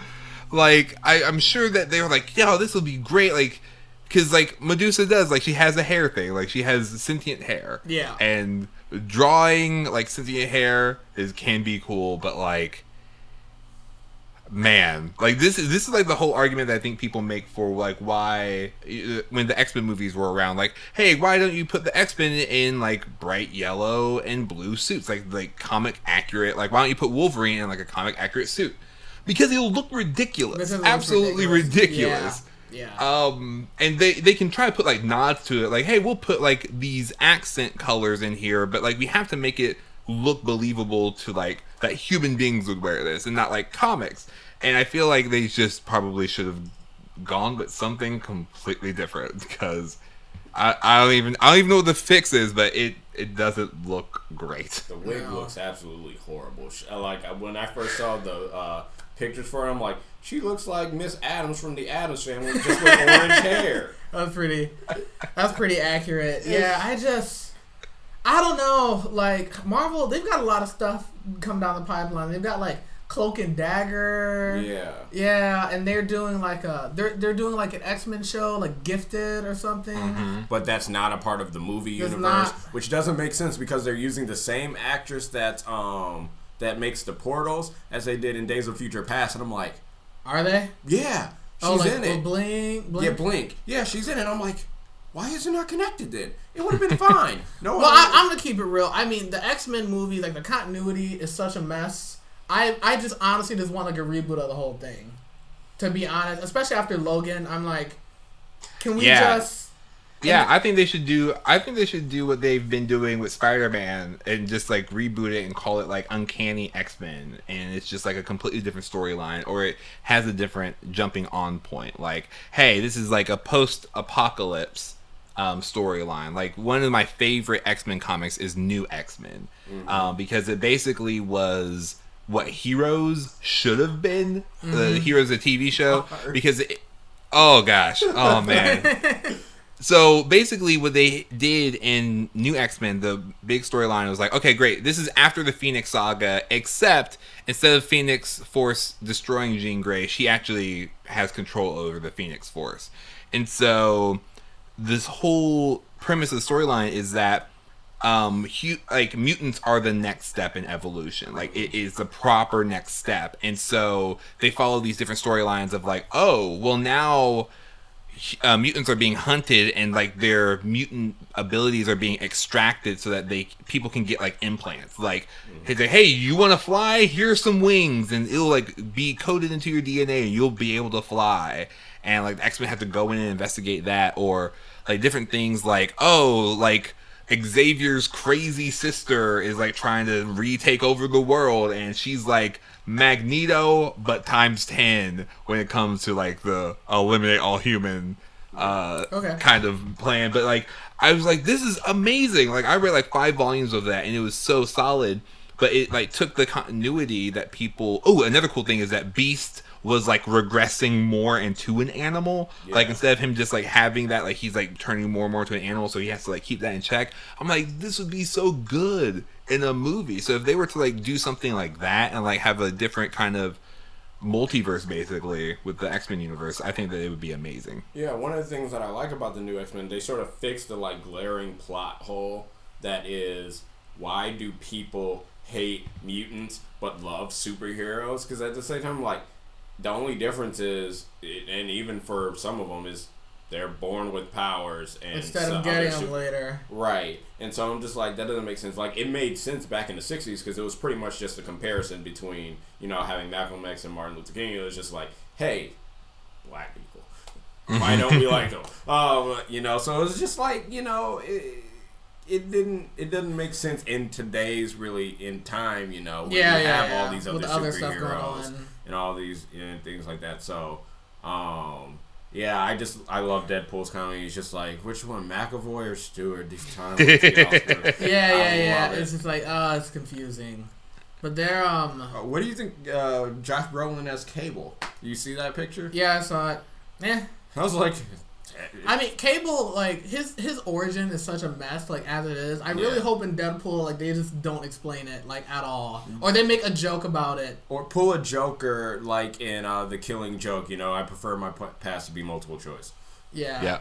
like I, i'm sure that they were like yo this will be great like because like medusa does like she has a hair thing like she has sentient hair. Yeah. and drawing like sentient hair is can be cool but like man like this is this is like the whole argument that i think people make for like why uh, when the x-men movies were around like hey why don't you put the x-men in like bright yellow and blue suits? Like like comic accurate like why don't you put wolverine in like a comic accurate suit? Because it'll look ridiculous. Because it looks absolutely ridiculous, Yeah. Yeah. um and they they can try to put like nods to it like hey we'll put like these accent colors in here but like we have to make it look believable to like that human beings would wear this and not like comics and i feel like they just probably should have gone with something completely different [LAUGHS] because I, I don't even I don't even know what the fix is, but it it doesn't look great. The wig No. looks absolutely horrible. Like uh, when I first saw the uh, pictures for him, like, she looks like Miss Addams from the Addams Family, just with [LAUGHS] orange hair. That's pretty. That's pretty accurate. [LAUGHS] Yeah, I just, I don't know. Like Marvel, they've got a lot of stuff come down the pipeline. They've got like Cloak and Dagger. Yeah. Yeah, and they're doing like a they're they're doing like an X Men show, like Gifted or something. But that's not a part of the movie It's universe, not. which doesn't make sense because they're using the same actress that um that makes the portals as they did in Days of Future Past, and I'm like, Are they? yeah, oh, she's oh, like in oh, it. Blink, Blink. Yeah, Blink. Yeah, she's in it. I'm like, why is it not connected then? It would have been fine. [LAUGHS] No, Well, I, I'm gonna keep it real. I mean, the X Men movie, like the continuity is such a mess. I I just honestly just want like a reboot of the whole thing. To be honest, especially after Logan, I'm like, can we Yeah. just? Yeah, I think they should do. I think they should do what they've been doing with Spider-Man and just like reboot it and call it like Uncanny X-Men, and it's just like a completely different storyline, or it has a different jumping on point. Like, hey, this is like a post-apocalypse um, storyline. Like one of my favorite X-Men comics is New X-Men, um, because it basically was what Heroes should have been. The Heroes, a TV show, because it, oh gosh, oh man. [LAUGHS] So basically, what they did in New X Men, the big storyline was like, okay, great, this is after the Phoenix saga, except instead of Phoenix Force destroying Jean Grey, she actually has control over the Phoenix Force. And so, this whole premise of the storyline is that um hu- like mutants are the next step in evolution like it is the proper next step and so they follow these different storylines of like oh well now uh, mutants are being hunted and like their mutant abilities are being extracted so that they people can get like implants. Like it's like hey you want to fly? Here's some wings. And it'll like be coded into your dna and you'll be able to fly. And like the x-men have to go in and investigate that or like different things like oh like Xavier's crazy sister is like trying to retake over the world, and she's like Magneto, but times ten when it comes to like the eliminate all human uh Okay. kind of plan. But like I was like, this is amazing. Like I read like five volumes of that, and it was so solid. But it like took the continuity that people. Oh, another cool thing is that Beast was like regressing more into an animal. Like instead of him just like having that, like he's like turning more and more to an animal, so he has to like keep that in check. I'm like, this would be so good in a movie. So if they were to like do something like that and like have a different kind of multiverse basically with the X-Men universe, I think that it would be amazing. Yeah, one of the things that I like about the new X Men, they sort of fixed the like glaring plot hole that is why do people hate mutants but love superheroes? Because at the same time, like the only difference is, and even for some of them, is they're born with powers and Instead of getting them later. Right. And so I'm just like, that doesn't make sense. Like, it made sense back in the 60s because it was pretty much just a comparison between, you know, having Malcolm X and Martin Luther King. It was just like, hey, black people. [LAUGHS] Why don't we like them? Um, you know, so it was just like, you know, it, it didn't it doesn't make sense in today's really in time, you know, when Yeah, you yeah, have all yeah. these With other the other stuff going superheroes on. and all these you know, things like that. So, um, yeah, I just I love Deadpool's comedy. He's just like, which one, McAvoy or Stewart? These times. [LAUGHS] [LAUGHS] Yeah, yeah, I yeah. love it. It's just like, uh, it's confusing. But they're um, Uh, what do you think, uh, Josh Brolin as Cable? You see that picture? yeah, I saw it. Yeah, I was like, I mean, Cable, like his his origin is such a mess, like as it is. I really Yeah. hope in Deadpool, like they just don't explain it like at all, or they make a joke about it. or pull a Joker like in uh, the Killing Joke. You know, I prefer my p- past to be multiple choice. Yeah. Yeah.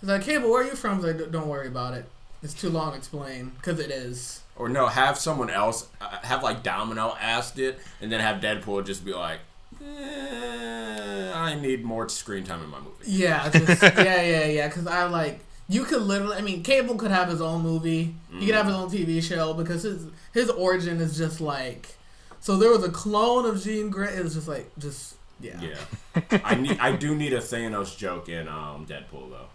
It's like Cable, where are you from? It's like, don't worry about it. It's too long to explain because it is. Or no, have someone else uh, have like Domino asked it, and then have Deadpool just be like, eh, I need more screen time in my movie. Yeah, [LAUGHS] just, yeah, yeah, yeah. Because I like you could literally. I mean, Cable could have his own movie. He could have his own TV show because his his origin is just like. So there was a clone of Jean Grey. It was just like just yeah. Yeah, I need I do need a Thanos joke in um, Deadpool though.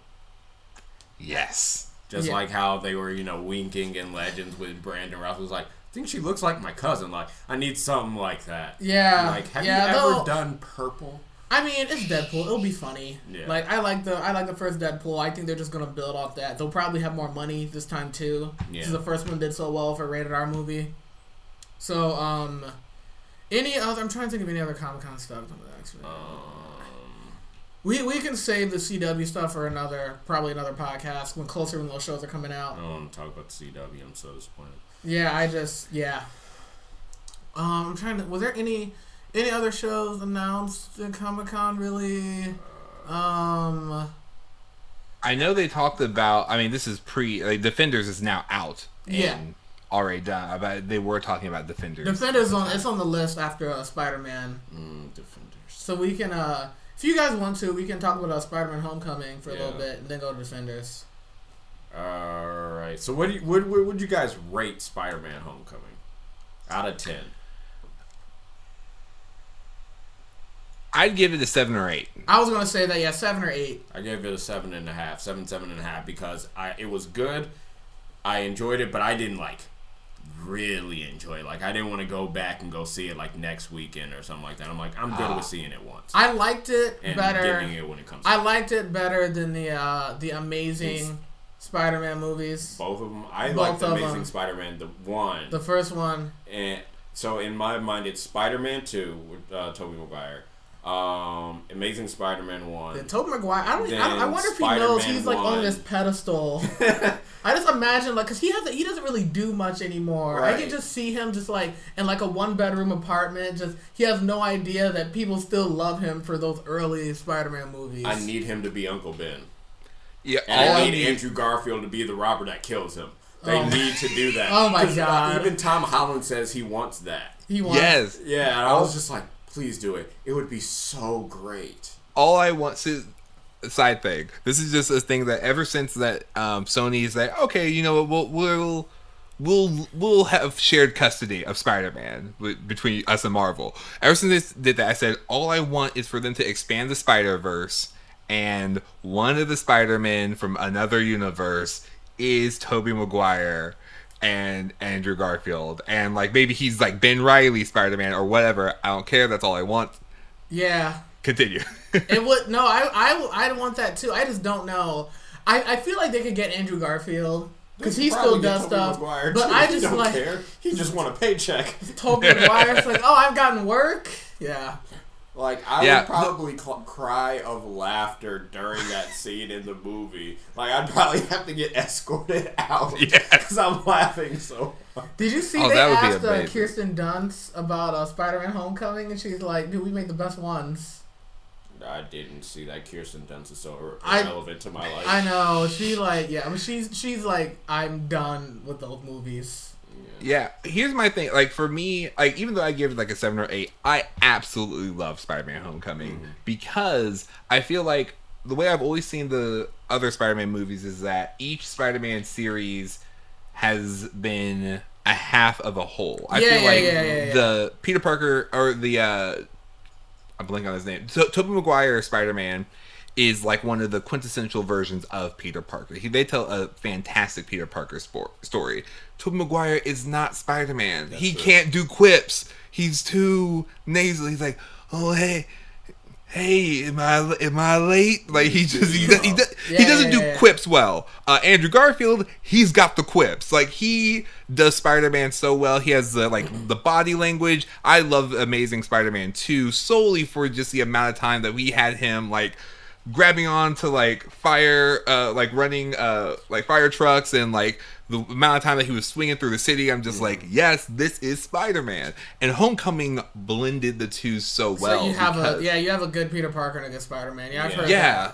Yes. Just Yeah. like how they were, you know, winking in Legends when Brandon Routh was like, I think she looks like my cousin. Like, I need something like that. Yeah, Like, have yeah, you ever done purple? I mean, it's Deadpool. It'll be funny. Yeah. Like I like the I like the first Deadpool. I think they're just gonna build off that. They'll probably have more money this time too. Yeah. Because the first one did so well for a rated R movie. So um, any other? I'm trying to think of any other Comic Con stuff. Actually, Um, we we can save the CW stuff for another probably another podcast when closer when those shows are coming out. I don't want to talk about the CW. I'm so disappointed. Yeah, I just yeah. Um, I'm trying to. Was there any any other shows announced at Comic Con really? Um. I know they talked about. I mean, this is pre. Like, Defenders is now out. Yeah. And already done. But they were talking about Defenders. Defenders on it's on the list after uh, Spider Man, Mm, Defenders. so we can uh if you guys want to we can talk about uh, Spider Man Homecoming for a little bit and then go to Defenders. All right. So, what do you, what, what would you guys rate Spider-Man: Homecoming out of ten? I'd give it a seven or eight. I was gonna say that yeah seven or eight. I gave it a seven and a half, seven, seven and a half, because I it was good. I enjoyed it, but I didn't like really enjoy it. Like I didn't want to go back and go see it like next weekend or something like that. I'm like I'm good Ah. with seeing it once I liked it and better. getting it when it comes. I out. liked it better than the uh the amazing It's- Spider Man movies. both of them. I like the Amazing 'em. Spider-Man, the one, The first one, and so in my mind it's Spider-Man two with uh, Tobey Maguire, um, Amazing Spider-Man one. the Tobey Maguire. I don't. I, I wonder if he knows Spider-Man he's like on this pedestal. [LAUGHS] I just imagine like because he has he doesn't really do much anymore. I can just see him just like in like a one bedroom apartment. Just he has no idea that people still love him for those early Spider Man movies. I need him to be Uncle Ben. Yeah. And all I I need need- Andrew Garfield to be the robber that kills him. They Oh. need to do that. Oh my 'Cause, uh, God. even Tom Holland says he wants that. he wants. Yes. Yeah, and I was just like, please do it. It would be so great. all I want to side thing. This is just a thing that ever since that um, Sony is like, okay, you know what, we'll we'll we'll we'll have shared custody of Spider-Man w- between us and Marvel. Ever since they did that, I said all I want is for them to expand the Spider Verse and one of the Spider-Men from another universe is Tobey Maguire and Andrew Garfield, and like maybe he's like Ben Riley Spider Man or whatever. I don't care. That's all I want. Yeah. Continue. [LAUGHS] it would no. I I I want that too. I just don't know. I I feel like they could get Andrew Garfield because he still does stuff. Maguire, but too. I He just don't like care. He just want a paycheck. Tobey Maguire's like, oh, I've gotten work. Yeah. Like I Yeah. would probably cl- cry of laughter during that scene in the movie. Like I'd probably have to get escorted [LAUGHS] out Yeah. because I'm laughing so. hard. Did you see Oh, they that would be asked uh, amazing. Kirsten Dunst about uh, Spider-Man: Homecoming, and she's like, "Do we make the best ones?" I didn't see that Kirsten Dunst is so ir- I- to my life. I know she like yeah. I mean, she's she's like I'm done with those movies. Yeah, here's my thing. Like for me, like even though I give it like a seven or eight, I absolutely love Spider-Man: Homecoming because I feel like the way I've always seen the other Spider-Man movies is that each Spider-Man series has been a half of a whole. I Yeah, feel yeah, like yeah. the Peter Parker or the uh I'm blanking on his name. So Tobey Maguire Spider-Man is like one of the quintessential versions of Peter Parker. He, they tell a fantastic Peter Parker sport, story. Tobey Maguire is not Spider-Man. he true. can't do quips. He's too nasal. He's like, "Oh hey, hey, am I am I late?" Like he just he, does, he, does, he Yeah, doesn't do quips well. Uh, Andrew Garfield, he's got the quips. Like he does Spider-Man so well. He has the like the body language. I love Amazing Spider-Man 2 solely for just the amount of time that we had him like grabbing on to like fire uh like running uh like fire trucks and like the amount of time that he was swinging through the city i'm just like yes this is spider-man and homecoming blended the two so well so you have because- a yeah, you have a good Peter Parker and a good Spider-Man. Yeah, I've Yeah. heard. yeah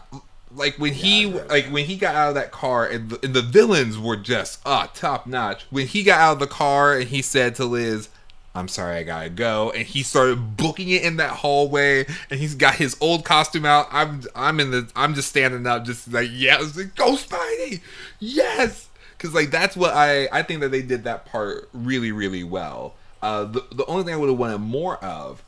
like when he like when he got out of that car and the, and the villains were just ah top notch when he got out of the car and he said to liz i'm sorry i gotta go. And he started booking it in that hallway and he's got his old costume out. I'm i'm in the i'm just standing up just like yeah it's like go spidey! Yes! Because like that's what i i think that they did that part really really well. Uh the, the only thing i would have wanted more of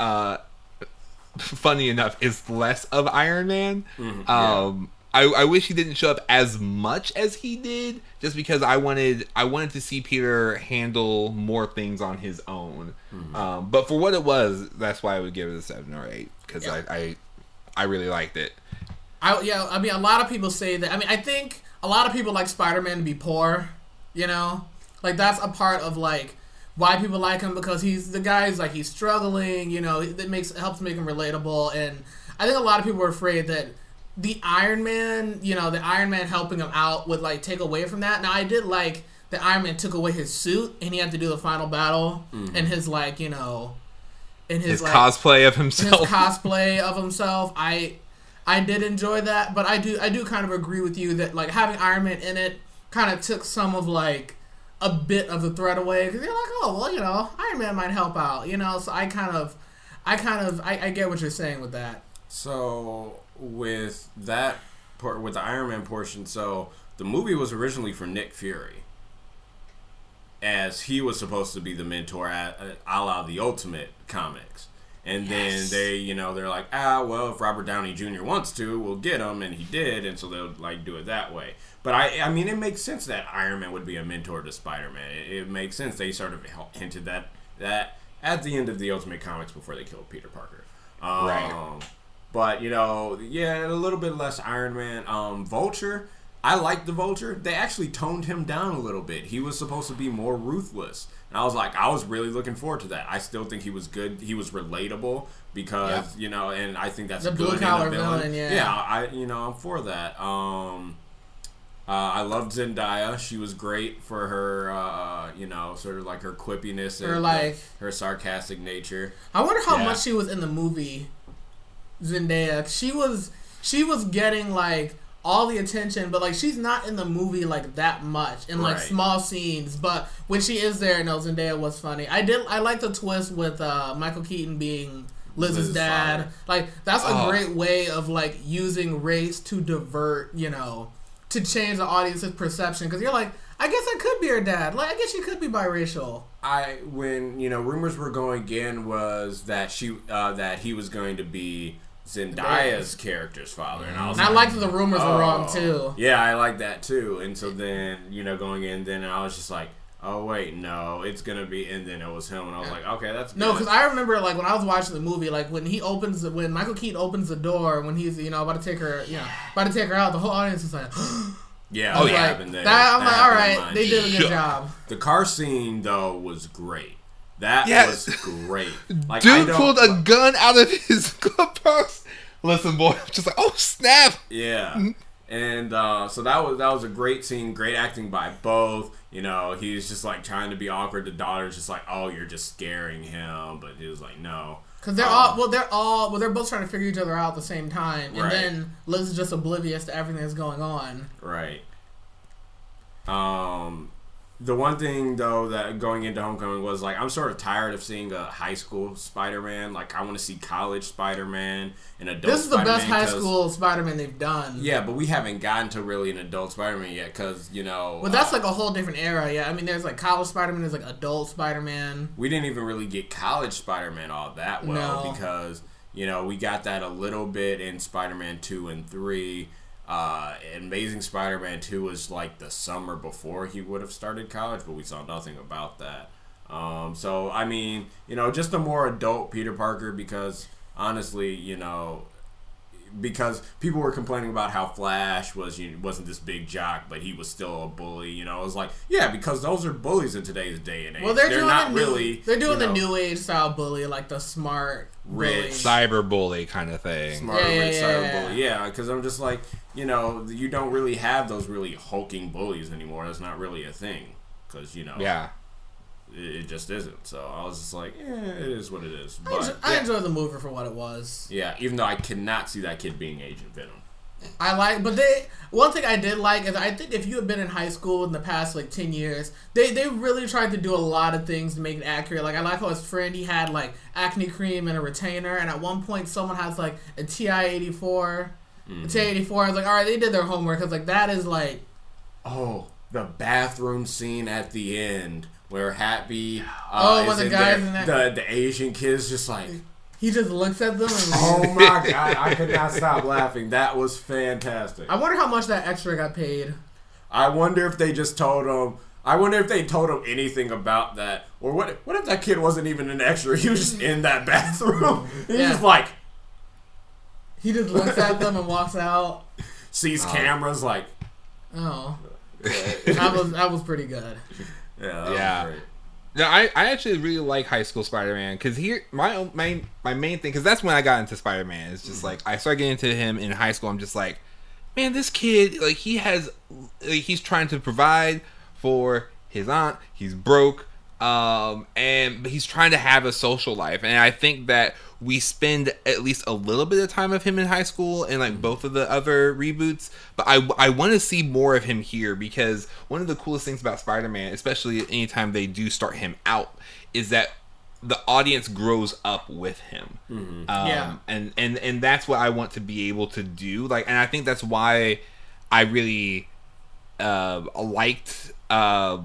uh [LAUGHS] funny enough, is less of Iron Man. um, I, I wish he didn't show up as much as he did, just because I wanted I wanted to see Peter handle more things on his own. Um, but for what it was, that's why I would give it a seven or eight because Yeah. I, I I really liked it. I yeah, I mean a lot of people say that. I mean, I think a lot of people like Spider-Man to be poor, you know? Like that's a part of like why people like him because he's the guy's like he's struggling, you know, that makes helps make him relatable and I think a lot of people are afraid that the Iron Man, you know, the Iron Man helping him out would like take away from that. Now I did like the Iron Man took away his suit and he had to do the final battle mm-hmm. and his like, you know, in his, His like cosplay of his himself. [LAUGHS] cosplay of himself. I I did enjoy that, but I do I do kind of agree with you that like having Iron Man in it kind of took some of like a bit of the threat away because you're like, oh well, you know, Iron Man might help out, you know. So I kind of, I kind of, I, I get what you're saying with that. So with that part, with the Iron Man portion, so the movie was originally for Nick Fury, as he was supposed to be the mentor at a la the Ultimate comics. And then they, you know, they're like, ah, well, if Robert Downey Jr. wants to, we'll get him, and he did, and so they'll like do it that way. But I, I mean, it makes sense that Iron Man would be a mentor to Spider Man. It, it makes sense. They sort of hinted that that at the end of the Ultimate Comics before they killed Peter Parker. Um, Right. But you know, yeah, a little bit less Iron Man. Um, Vulture, I like the Vulture. They actually toned him down a little bit. He was supposed to be more ruthless, and I was like, I was really looking forward to that. I still think he was good. He was relatable because you know, and I think that's The good blue-collar villain. villain, yeah. yeah, I you know I'm for that. Um, uh, I loved Zendaya. She was great for her, uh, you know, sort of like her quippiness and Her, like- her sarcastic nature. I wonder how Yeah. much she was in the movie Zendaya. She was she was getting like all the attention, but like she's not in the movie like that much in like Right. small scenes. But when she is there, no, Zendaya was funny. I did I like the twist with uh, Michael Keaton being Liz's, Liz's dad. father. Like that's a Oh. great way of like using race to divert, you know, to change the audience's perception. Because you're like, I guess I could be her dad. Like I guess she could be biracial. I when you know rumors were going in was that she uh, that he was going to be Zendaya's character's father, and I was And I liked that the rumors were wrong Oh. too. Yeah, I like that too. And so then, you know, going in, then I was just like, oh wait, no, it's gonna be, and then it was him, and I was like, okay, that's No, because I remember like when I was watching the movie, like when he opens, the, when Michael Keaton opens the door, when he's you know about to take her, you know, about to take her out, the whole audience is like, [GASPS] yeah, oh yeah, like, happened that, I'm That like, all right, they did a good job. The car scene though was great. That Yes. was great. Like, Dude don't- pulled a gun out of his [LAUGHS] glove box. Listen, boy, I'm just like, oh snap! Yeah. And uh, so that was that was a great scene, great acting by both. You know, he's just like trying to be awkward. The daughter's just like, "Oh, you're just scaring him," but he was like, "No." Because they're Um, all well, they're all well, they're both trying to figure each other out at the same time, and Right. then Liz is just oblivious to everything that's going on. Right. Um, the one thing though that going into Homecoming was like I'm sort of tired of seeing a high school Spider-Man. Like I want to see college Spider-Man and adult. This is the best Spider-Man high 'cause- school Spider-Man they've done. Yeah, but we haven't gotten to really an adult Spider-Man yet because you know. Well, that's uh, like a whole different era. Yeah, I mean, there's like college Spider-Man, there's like adult Spider-Man. we didn't even really get college Spider-Man all that well No. because you know we got that a little bit in Spider-Man two and three. Uh, Amazing Spider-Man two was like the summer before he would have started college, but we saw nothing about that. Um, so I mean, you know, just a more adult Peter Parker because honestly, you know, because people were complaining about how Flash was you wasn't this big jock, but he was still a bully. You know, it was like yeah, because those are bullies in today's day and age. Well, they're, doing not the new, really. They're doing you the new age style bully, like the smart Rich. bully. Cyber bully kind of thing. smarter Yeah, yeah, rich yeah, cyber yeah. bully. Yeah, because I'm just like you know you don't really have those really hulking bullies anymore. That's not really a thing because you know Yeah. It, just isn't. So I was just like, yeah, it is what it is. I, But enjoy, I yeah, enjoyed the movie for what it was. yeah, even though I cannot see that kid being Agent Venom. I like, but they one thing I did like is I think if you had been in high school in the past like ten years, they they really tried to do a lot of things to make it accurate. Like I like how his friend he had like acne cream and a retainer, and at one point someone has like a TI eighty four. Mm-hmm. A TI eighty four. I was like, all right, they did their homework. Cause like that is like Oh, the bathroom scene at the end where Happy. Uh, Oh, when is the in guy's there, in that- the the Asian kid's just like. he just looks at them. And Oh my god! I could not stop laughing. That was fantastic. I wonder how much that extra got paid. I wonder if they just told him. I wonder if they told him anything about that, or what? What if that kid wasn't even an extra? He was just in that [LAUGHS] bathroom. He's Yeah. just like He just looks at them and walks out. sees cameras, like Oh, that was that was pretty good. Yeah. No, I, I actually really like High School Spider-Man because here my own- my my main thing because that's when I got into Spider-Man. It's just like I started getting into him in high school. I'm just like, man, this kid like he has like, he's trying to provide for his aunt. He's broke, um, and he's trying to have a social life. And I think that we spend at least a little bit of time of him in high school and like both of the other reboots. But I I want to see more of him here because one of the coolest things about Spider-Man, especially anytime they do start him out, is that the audience grows up with him. Um, Yeah. and and and that's what I want to be able to do. Like, and I think that's why I really uh, liked uh,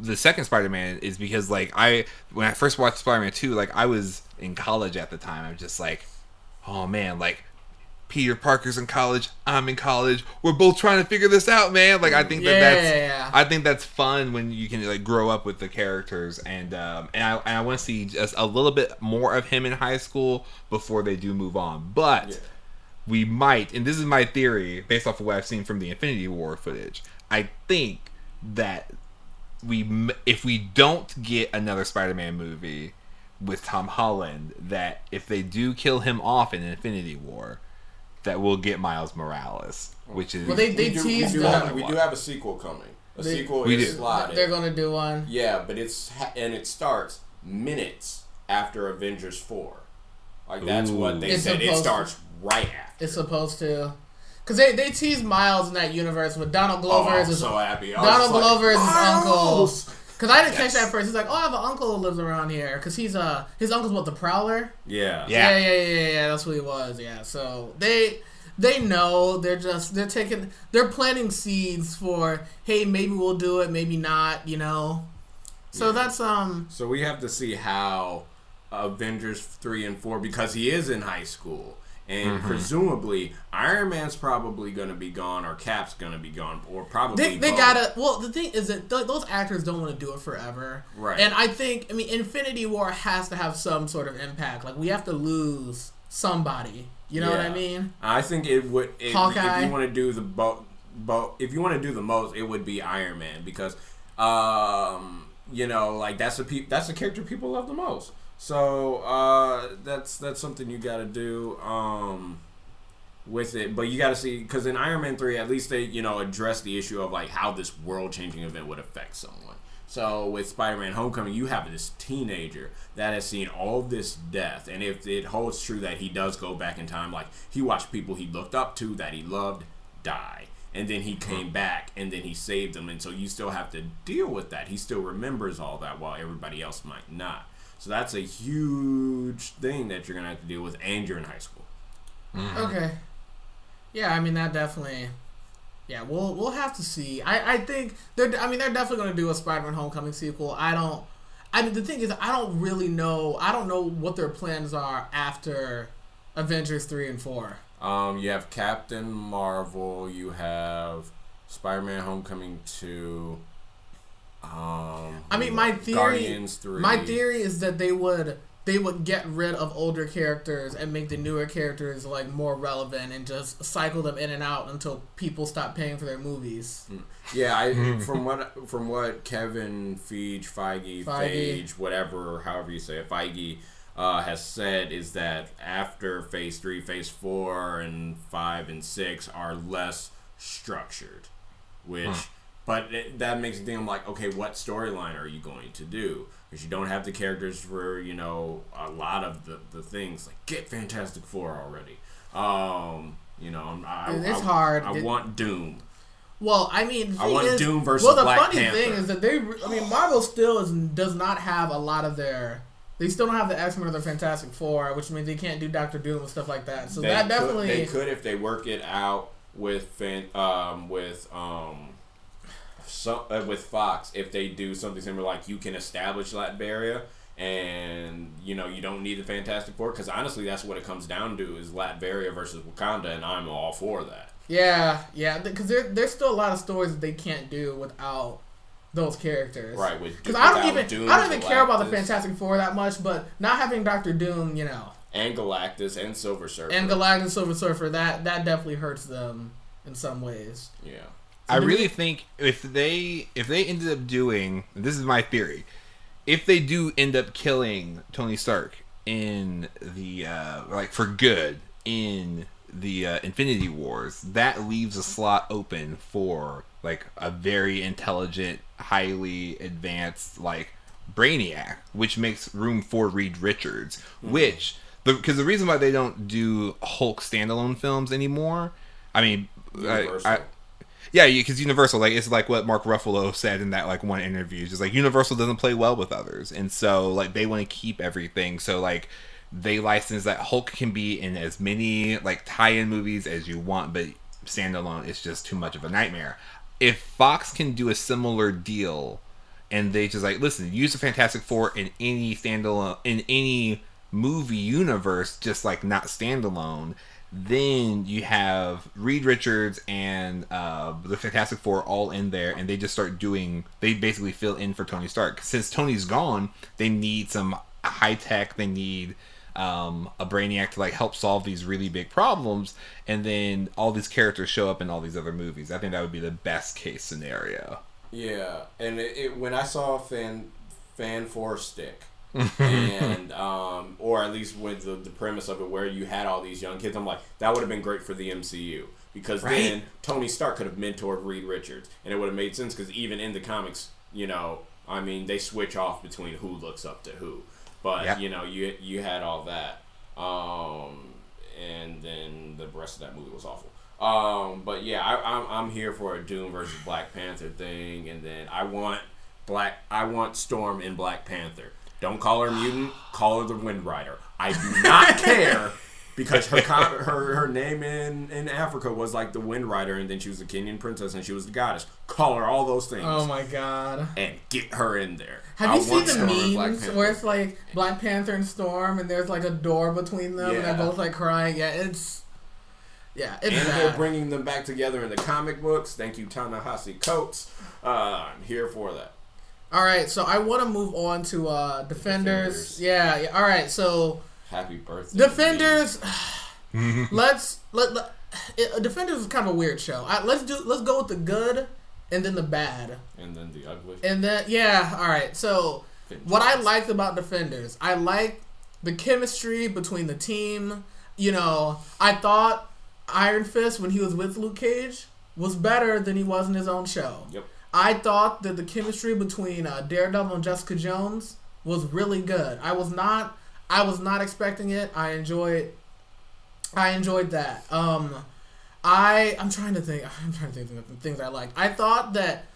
the second Spider-Man is because like I when I first watched Spider-Man two, like I was in college at the time. I'm just like, oh man, like Peter Parker's in college, I'm in college. We're both trying to figure this out, man. Like I think that Yeah, that's yeah, yeah. I think that's fun when you can like grow up with the characters and um, and I, and I want to see just a little bit more of him in high school before they do move on. But Yeah. we might, and this is my theory based off of what I've seen from the Infinity War footage. I think that we, if we don't get another Spider-Man movie with Tom Holland, that if they do kill him off in Infinity War, that we'll get Miles Morales, which is Well, they- they we do, we do, have, we do have a sequel coming. A They- sequel We is do. slotted. They're gonna do one. Yeah, but it's and it starts minutes after Avengers four. Like that's Ooh. what they It's said. It supposed to- starts right after. It's supposed to, cause they they tease Miles in that universe with Donald Glover oh, as his so happy. Donald just like, Glover is his uncle. Cause I didn't Yes. catch that at first. He's like, oh, I have an uncle who lives around here. Cause he's uh his uncle's what the Prowler. Yeah. Yeah. Yeah, yeah, yeah, yeah, yeah. That's who he was. Yeah. So they they know they're just they're taking they're planting seeds for hey maybe we'll do it maybe not you know. So Yeah. that's um So we have to see how Avengers three and four because he is in high school And Mm-hmm. presumably, Iron Man's probably going to be gone, or Cap's going to be gone, or probably They, they gotta. Well, the thing is that th- those actors don't want to do it forever, Right. And I think, I mean, Infinity War has to have some sort of impact. Like we have to lose somebody. You know what I mean? I think it would. If, Hawkeye. if you want to do the bo- bo- if you want to do the most, it would be Iron Man because, um, you know, like that's the pe- that's the character people love the most. So uh, that's that's something you got to do. Um, with it, but you got to see because in Iron Man three, at least they you know address the issue of like how this world changing event would affect someone. So with Spider Man Homecoming, you have this teenager that has seen all this death, and if it holds true that he does go back in time, like he watched people he looked up to that he loved die, and then he came back and then he saved them, and so you still have to deal with that. He still remembers all that while everybody else might not. So that's a huge thing that you're gonna have to deal with, and you're in high school. Okay. Yeah, I mean that definitely. Yeah, we'll we'll have to see. I I think they're. I mean they're definitely going to do a Spider-Man Homecoming sequel. I don't. I mean the thing is I don't really know. I don't know what their plans are after Avengers three and four. Um, you have Captain Marvel. You have Spider-Man: Homecoming two. Um, I mean my theory. Guardians three. My theory is that they would they would get rid of older characters and make the newer characters like more relevant and just cycle them in and out until people stop paying for their movies. Yeah, I [LAUGHS] from what from what Kevin Feige, Feige, Feige. Feige, whatever, however you say it, Feige. Uh, has said is that after phase three, phase four, and five and six are less structured, which, but it, that makes me think. I'm like, okay, what storyline are you going to do? Because you don't have the characters for you know a lot of the, the things. Like get Fantastic Four already. Um, you know, I'm- It's I- hard. I It- want Doom. Well, I mean, I want is, Doom versus well, the Black funny Panther. thing is that they, I mean, Marvel still is does not have a lot of their. They still don't have the X Men or the Fantastic Four, which means they can't do Doctor Doom and stuff like that. So they that could, definitely. they could if they work it out with fan, um with um so, uh, with Fox if they do something similar like you can establish Latveria and you know you don't need the Fantastic Four because honestly that's what it comes down to is Latveria versus Wakanda and I'm all for that. Yeah, yeah, because there, there's still a lot of stories that they can't do without those characters. Right with Because I don't even Doom, I don't even care about the Fantastic Four that much, but not having Doctor Doom, you know, and Galactus and Silver Surfer and Galactus Silver Surfer, that that definitely hurts them in some ways. yeah. I really think if they if they ended up doing this is my theory, if they do end up killing Tony Stark in the uh, like for good in the uh, Infinity Wars, that leaves a slot open for like a very intelligent, highly advanced like Brainiac, which makes room for Reed Richards, which because the reason why they don't do Hulk standalone films anymore, I mean, I, I, yeah, because Universal, like it's like what Mark Ruffalo said in that like one interview, just like Universal doesn't play well with others, and so like they want to keep everything. So like they license that Hulk can be in as many like tie-in movies as you want, but standalone it's just too much of a nightmare. If Fox can do a similar deal, and they just like listen, use the Fantastic Four in any standalone in any movie universe, just like not standalone then you have Reed Richards and uh, the Fantastic Four all in there, and they just start doing. They basically fill in for Tony Stark. Since Tony's gone, they need some high tech. They need um, a Brainiac to like help solve these really big problems, and then all these characters show up in all these other movies. I think that would be the best case scenario. Yeah, and it, it, when I saw Fan Fan Four Stick, and um, or at least with the, the premise of it, where you had all these young kids, I'm like, that would have been great for the MCU because Right. then Tony Stark could have mentored Reed Richards, and it would have made sense because even in the comics, you know, I mean, they switch off between who looks up to who, but Yeah. you know, you you had all that, um, and then the rest of that movie was awful. Um, but yeah, I, I'm I'm here for a Doom versus Black Panther thing, and then I want Black I want Storm in Black Panther. Don't call her mutant, call her the Wind Rider. I do not [LAUGHS] care because her her her name in in Africa was like the Wind Rider, and then she was the Kenyan princess, and she was the goddess. Call her all those things. Oh my god. and get her in there. Have I you seen the Storm and Black memes where it's like Black Panther and Storm and there's like a door between them and they're both like crying? Yeah, it's yeah, it's and they're bringing them back together in the comic books. Thank you, Ta-Nehisi Coates. Uh, I'm here for that. All right, so I want to move on to uh Defenders. Defenders. Yeah, yeah. All right, so Happy birthday, Defenders. [SIGHS] let's let, let it, Defenders is kind of a weird show. I, let's do let's go with the good and then the bad. and then the ugly. And then yeah, all right. So what I liked about Defenders, I like the chemistry between the team. You know, I thought Iron Fist when he was with Luke Cage was better than he was in his own show. Yep. I thought that the chemistry between uh, Daredevil and Jessica Jones was really good. I was not I was not expecting it. I enjoyed I enjoyed that. Um I I'm trying to think [LAUGHS] I'm trying to think of the things I liked. I thought that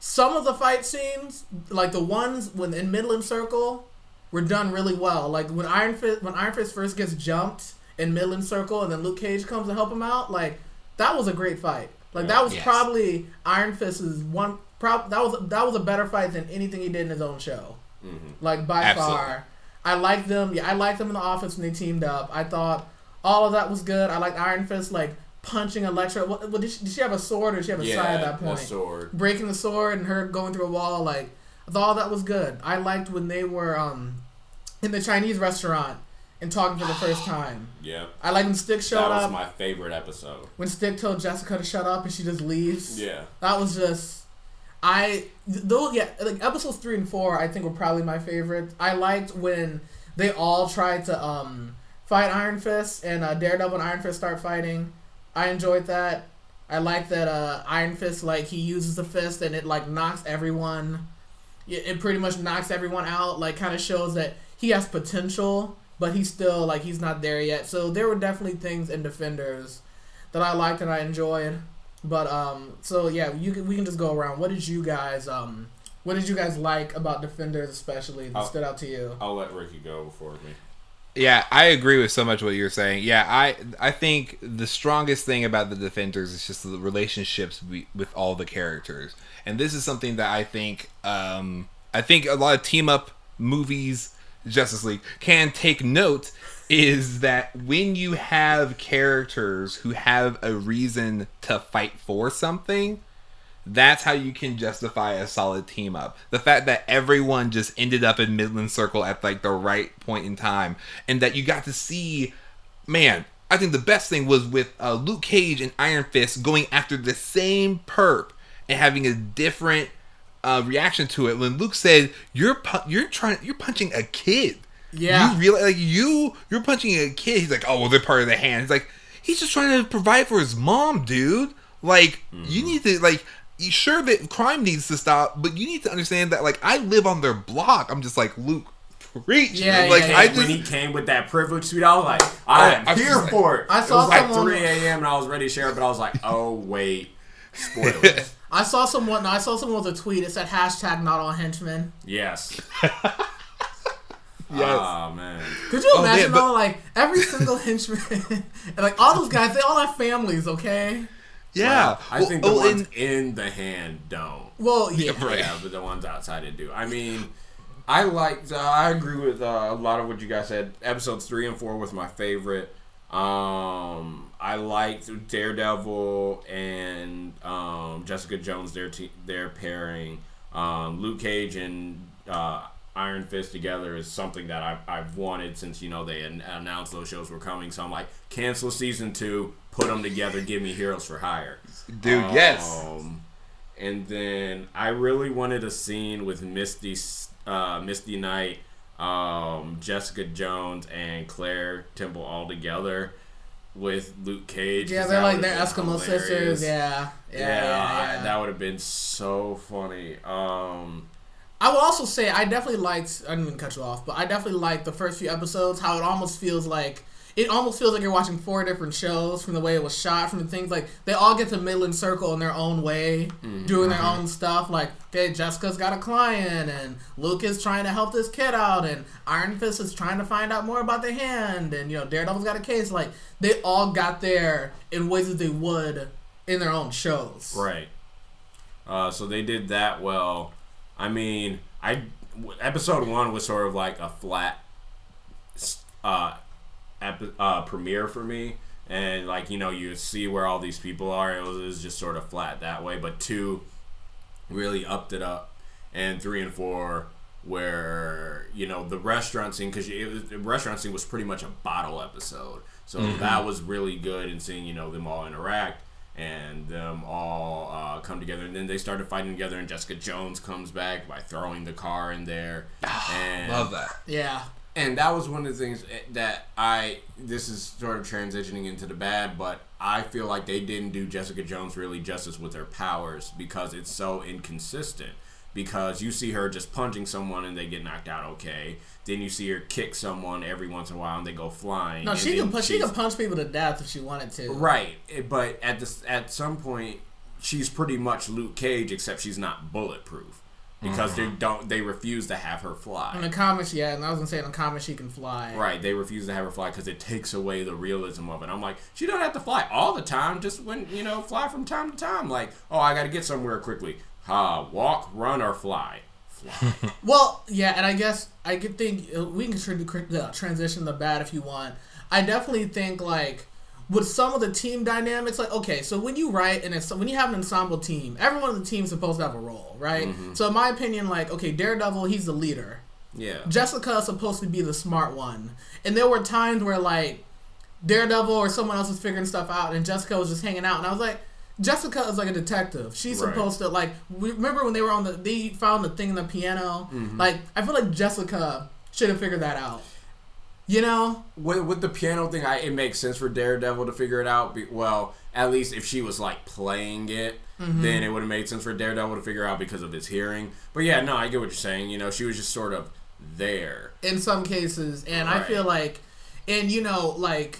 some of the fight scenes, like the ones when in Midland Circle, were done really well. Like when Iron Fist when Iron Fist first gets jumped in Midland Circle and then Luke Cage comes to help him out, like that was a great fight. Like that was Yes. probably Iron Fist's one prob that was that was a better fight than anything he did in his own show. Mm-hmm. Like by Absolutely. far. I liked them. Yeah, I liked them in the office when they teamed up. I thought all of that was good. I liked Iron Fist like punching Elektra. What, what did, she, did she have a sword or did she have a Yeah, side at that point? sword. breaking the sword and her going through a wall. Like I thought all that was good. I liked when they were um in the Chinese restaurant and talking for the first [GASPS] time. Yeah. I like when Stick showed up. That was up. my favorite episode. when Stick told Jessica to shut up and she just leaves. Yeah. That was just I though yeah like episodes three and four I think were probably my favorite. I liked when they all tried to um fight Iron Fist and uh, Daredevil and Iron Fist start fighting. I enjoyed that. I like that uh, Iron Fist like he uses the fist and it like knocks everyone. It pretty much knocks everyone out. Like kind of shows that he has potential, but he's still like he's not there yet. So there were definitely things in Defenders that I liked and I enjoyed. But um, so yeah, you can, we can just go around. What did you guys um, what did you guys like about Defenders, especially that Oh. stood out to you? I'll let Ricky go before me. Yeah, I agree with so much what you're saying. Yeah, I I think the strongest thing about the Defenders is just the relationships we, with all the characters, and this is something that I think um, I think a lot of team up movies, Justice League, can take note is that when you have characters who have a reason to fight for something, that's how you can justify a solid team up. The fact that everyone just ended up in Midland Circle at like the right point in time, and that you got to see, man. I think the best thing was with uh, Luke Cage and Iron Fist going after the same perp and having a different uh, reaction to it. When Luke said, "You're pu- you're trying you're punching a kid," Yeah. you realize like you you're punching a kid. He's like, "Oh well, they're part of the hand." He's like, he's just trying to provide for his mom, dude. Like you hmm. need to like. You sure that crime needs to stop, but you need to understand that like I live on their block. I'm just like Luke, preach. Yeah, man. like yeah, I yeah. just when he came with that privilege suite, I was like, I oh, am I was here just for it. I it saw was like 3 a.m. and I was ready to share it, but I was like, oh wait, spoilers. [LAUGHS] I saw someone. I saw someone with a tweet. It said hashtag not all henchmen. yes. [LAUGHS] Yes. Oh man. Could you Oh, man, imagine but- though, like every single [LAUGHS] henchman [LAUGHS] and like all those guys, they all have families, okay? yeah. I Well, think the oh, ones and- in the hand don't. Well, [LAUGHS] yeah. Yeah, right. Yeah, but the ones outside it do. I mean, I liked. Uh, I agree with uh, a lot of what you guys said. Episodes three and four was my favorite. Um, I liked Daredevil and um, Jessica Jones. Their te- their pairing. Um, Luke Cage and uh, Iron Fist together is something that I've, I've wanted since you know they an- announced those shows were coming. So I'm like, cancel season two, put them together, give me Heroes for Hire. dude, yes. Um, and then I really wanted a scene with Misty, uh, Misty Knight, um, Jessica Jones, and Claire Temple all together with Luke Cage. Yeah, 'cause they're that like would've they're been Eskimo hilarious. sisters. Yeah, yeah, Yeah, yeah. yeah. I- that would have been so funny. Um, I will also say I definitely liked. I didn't even cut you off, but I definitely liked the first few episodes. How it almost feels like it almost feels like you're watching four different shows from the way it was shot, from the things like they all get to Midland Circle in their own way, doing their own stuff. Like, okay, Jessica's got a client, and Luke is trying to help this kid out, and Iron Fist is trying to find out more about the hand, and you know, Daredevil's got a case. Like, they all got there in ways that they would in their own shows. Right. Uh, so they did that well. I mean, I episode one was sort of like a flat uh, epi- uh, premiere for me, and like you know you see where all these people are. It was, it was just sort of flat that way. But two really upped it up, and three and four where you know the restaurant scene because the restaurant scene was pretty much a bottle episode. So that was really good in seeing you know them all interact and them all uh, come together. And then they started fighting together, and Jessica Jones comes back by throwing the car in there. and Love that. Yeah. and that was one of the things that I this is sort of transitioning into the bad, but I feel like they didn't do Jessica Jones really justice with her powers because it's so inconsistent. Because you see her just punching someone and they get knocked out okay. Then you see her kick someone every once in a while and they go flying. No, she can punch. She can punch people to death if she wanted to. Right, eh, but at this at some point, she's pretty much Luke Cage, except she's not bulletproof because they don't they refuse to have her fly. In the comics, yeah, and I was gonna say in the comics she can fly. Right, they refuse to have her fly because it takes away the realism of it. I'm like, she don't have to fly all the time. Just when you know, fly from time to time. Like, oh, I got to get somewhere quickly. Ha, walk, run, or fly. Fly. [LAUGHS] Well, yeah, and I guess I could think uh, we can tr- uh, transition the bad if you want. I definitely think like with some of the team dynamics, like okay, so when you write and it's when you have an ensemble team, everyone on the team is supposed to have a role, right? So in my opinion, like okay, Daredevil, he's the leader. yeah. Jessica is supposed to be the smart one, and there were times where like Daredevil or someone else was figuring stuff out, and Jessica was just hanging out, and I was like. Jessica is like a detective. She's Right. supposed to like. Remember when they were on the? They found the thing in the piano. Like I feel like Jessica should have figured that out. You know? with, with the piano thing, I, it makes sense for Daredevil to figure it out. Be, well, at least if she was like playing it, Mm-hmm. then it would have made sense for Daredevil to figure out because of his hearing. But yeah, no, I get what you're saying. You know, she was just sort of there. in some cases and i feel like and you know like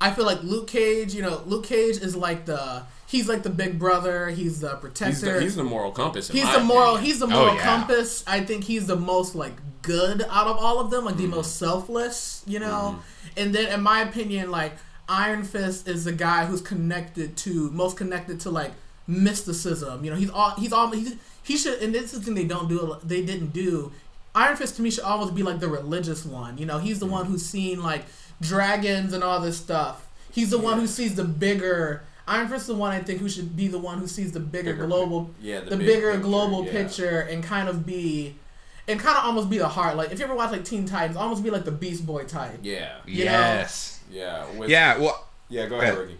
i feel like luke cage you know luke cage is like the he's like the big brother. He's the protector He's the, he's the moral compass. in He's my the moral opinion. he's the moral Oh, yeah. compass. I think he's the most like good out of all of them like the mm-hmm. most selfless you know? Mm-hmm. And then in my opinion like iron fist is the guy who's connected to most connected to like mysticism. You know he's all he's all he's, he should and this is the thing they don't do they didn't do. Iron fist to me should almost be like the religious one. You know he's the mm-hmm. one who's seen like dragons and all this stuff. He's the one who sees the bigger Iron Fist is the one I think who should be the one who sees the bigger, Bigger global, yeah, the the, big bigger picture, global yeah. picture, and kind of be, and kind of almost be the heart. Like if you ever watch like Teen Titans, almost be like the Beast Boy type. Yeah, You know? yes. yeah, with, Yeah. Well, yeah. Go ahead, Ricky.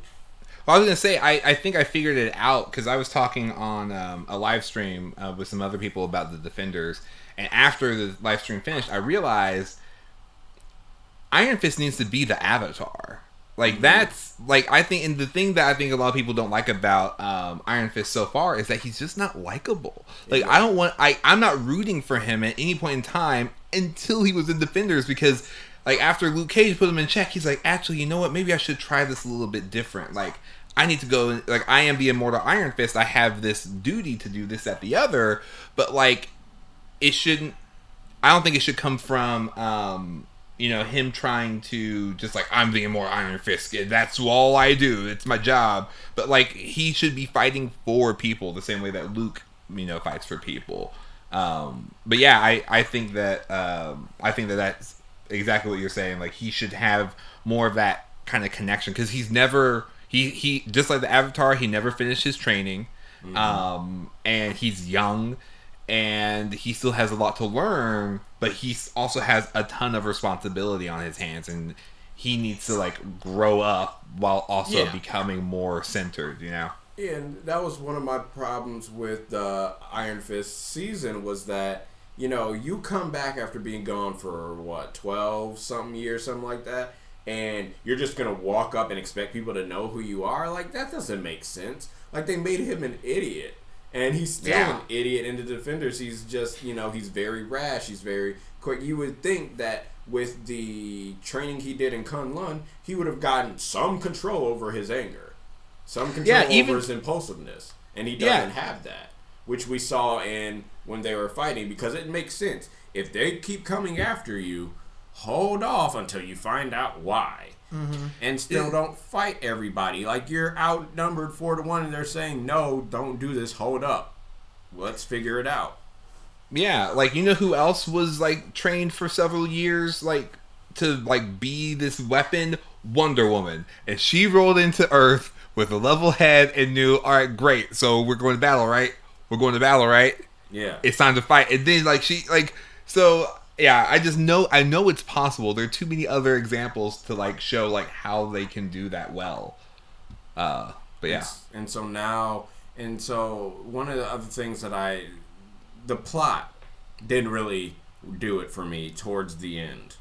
Well, I was gonna say I, I think I figured it out because I was talking on um, a live stream uh, with some other people about the Defenders, and after the live stream finished, I realized Iron Fist needs to be the Avatar. Like that's like I think, and the thing that I think a lot of people don't like about um, Iron Fist so far is that he's just not likable. Like I don't want I I'm not rooting for him at any point in time until he was in Defenders because like after Luke Cage put him in check, he's like, actually, you know what? Maybe I should try this a little bit different. Like I need to go like I am the immortal Iron Fist. I have this duty to do this at the other, but like it shouldn't. I don't think it should come from um, you know him trying to just like I'm the immortal Iron Fist. That's all I do. It's my job. But like he should be fighting for people the same way that Luke you know fights for people. Um, but yeah, I I think that um, I think that that's exactly what you're saying. Like he should have more of that kind of connection because he's never he he just like the Avatar. He never finished his training, um, and he's young, and he still has a lot to learn. But he also has a ton of responsibility on his hands, and he needs to like grow up while also Yeah. becoming more centered. You know. Yeah, and that was one of my problems with the Iron Fist season was that you know you come back after being gone for what twelve something years, something like that, and you're just gonna walk up and expect people to know who you are. Like that doesn't make sense. Like they made him an idiot, and he's still Yeah. an idiot in the Defenders. He's just you know he's very rash. He's very quick. You would think that with the training he did in Kunlun, he would have gotten some control over his anger, some control Yeah, over his impulsiveness, and he doesn't have that, which we saw in when they were fighting because it makes sense. If they keep coming after you, hold off until you find out why. Mm-hmm. And still Yeah. don't fight everybody. Like you're outnumbered four to one, and they're saying, "No, don't do this. Hold up. Let's figure it out." Yeah, like you know who else was like trained for several years, like to like be this weapon? Wonder Woman, and she rolled into Earth with a level head and knew, all right, great. So we're going to battle, right? We're going to battle, right? Yeah. It's time to fight. And then like she like so yeah, I just know I know it's possible. There are too many other examples to like show like how they can do that well. Uh, but yeah, And so now, and so one of the other things that I, the plot didn't really do it for me towards the end.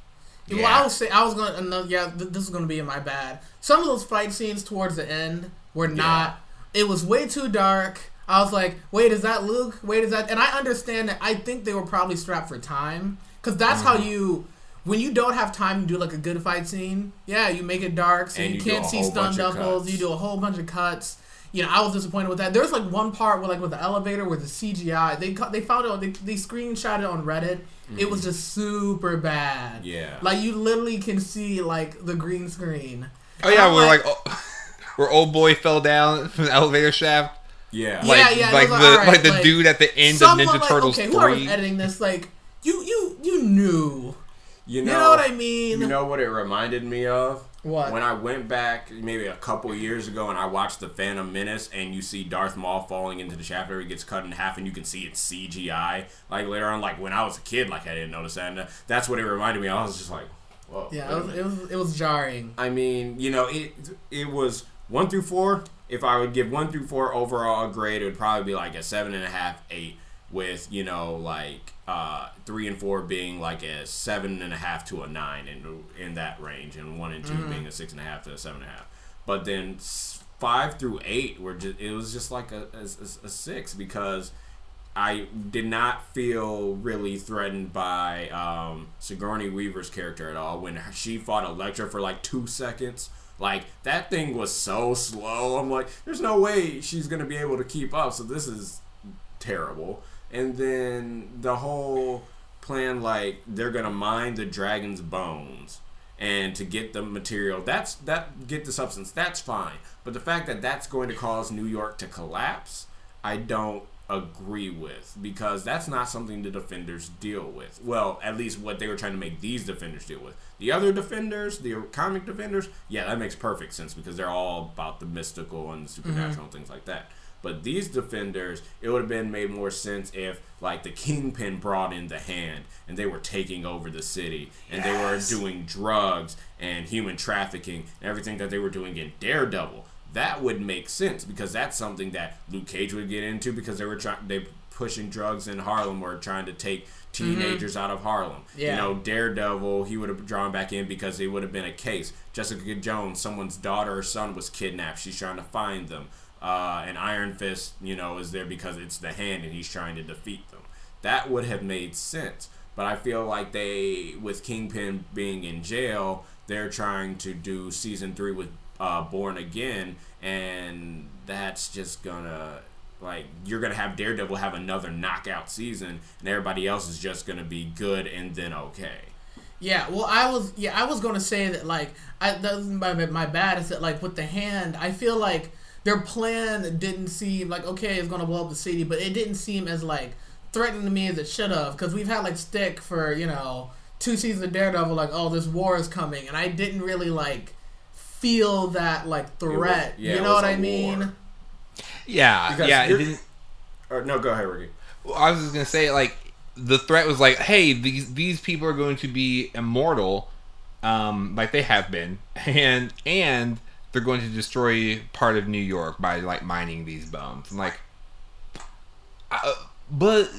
Well, I was say I was gonna. No, yeah, th- this is gonna be in my bad. Some of those fight scenes towards the end were not. It was way too dark. I was like, wait, is that Luke? Wait, is that? And I understand that. I think they were probably strapped for time because that's Mm-hmm. how you. When you don't have time to do like a good fight scene, yeah, you make it dark so And you, you can't see whole stunt doubles. You do a whole bunch of cuts. You know, I was disappointed with that. There's like one part where like with the elevator where the CGI they cu- they found it they, they screenshot it on Reddit. It was just super bad. Mm-hmm. Yeah. Like you literally can see like the green screen. oh yeah, I'm we're like, oh, [LAUGHS] where old boy fell down [LAUGHS] from the elevator shaft. Yeah. Yeah, Like, yeah, like those the are alright, like the like, dude at the end of Ninja like, Turtles okay, whoever's three. editing this, like you you you knew. You You know, know what I mean? You know what it reminded me of? What? When I went back maybe a couple years ago and I watched The Phantom Menace and you see Darth Maul falling into the shaft where he gets cut in half and you can see it's CGI. Like later on, like when I was a kid, like I didn't notice that. And that's what it reminded me. of. I was just like, whoa. yeah, it was, it was it was jarring. I mean, you know, it it was one through four. If I would give one through four overall a grade, it would probably be like a seven and a half, eight, with you know like uh, three and four being like a seven and a half to a nine in in that range, and one and 2 being a six and a half to a seven and a half. But then five through eight were just it was just like a, a, a- a six because. I did not feel really threatened by um, Sigourney Weaver's character at all when she fought Elektra for like two seconds. Like that thing was so slow. I'm like, there's no way she's gonna be able to keep up. So this is terrible. And then the whole plan, like they're gonna mine the dragon's bones and to get the material. That's that get the substance. That's fine. But the fact that that's going to cause New York to collapse, I don't agree with because that's not something the defenders deal with. Well, at least what they were trying to make these defenders deal with. The other defenders, the comic defenders, yeah, that makes perfect sense because they're all about the mystical and the supernatural mm-hmm. and things like that. But these defenders, it would have been made more sense if, like, the kingpin brought in the hand and they were taking over the city and they were doing drugs and human trafficking and everything that they were doing in Daredevil. That would make sense because that's something that Luke Cage would get into because they were trying they pushing drugs in Harlem or trying to take mm-hmm. teenagers out of Harlem. Yeah. You know, Daredevil, he would have drawn back in because it would have been a case. Jessica Jones, someone's daughter or son was kidnapped. She's trying to find them. Uh, and Iron Fist, you know, is there because it's the hand and he's trying to defeat them. That would have made sense. But I feel like they, with Kingpin being in jail, they're trying to do season three with uh, Born Again, and that's just gonna like you're gonna have Daredevil have another knockout season, and everybody else is just gonna be good and then okay. Yeah, well, I was yeah, I was gonna say that like I that my my bad is that like with the hand, I feel like their plan didn't seem like okay, it's gonna blow up the city, but it didn't seem as like threatening to me as it should have because we've had like stick for you know two seasons of Daredevil, like oh this war is coming, and I didn't really like feel that like threat. yeah, you know was what a I mean? war. Yeah, Because yeah. It didn't. Or no, go ahead, Ricky. Well, I was just gonna say like the threat was like, hey, these these people are going to be immortal, um, like they have been, [LAUGHS] and and they're going to destroy part of New York by like mining these bones. And like, uh, but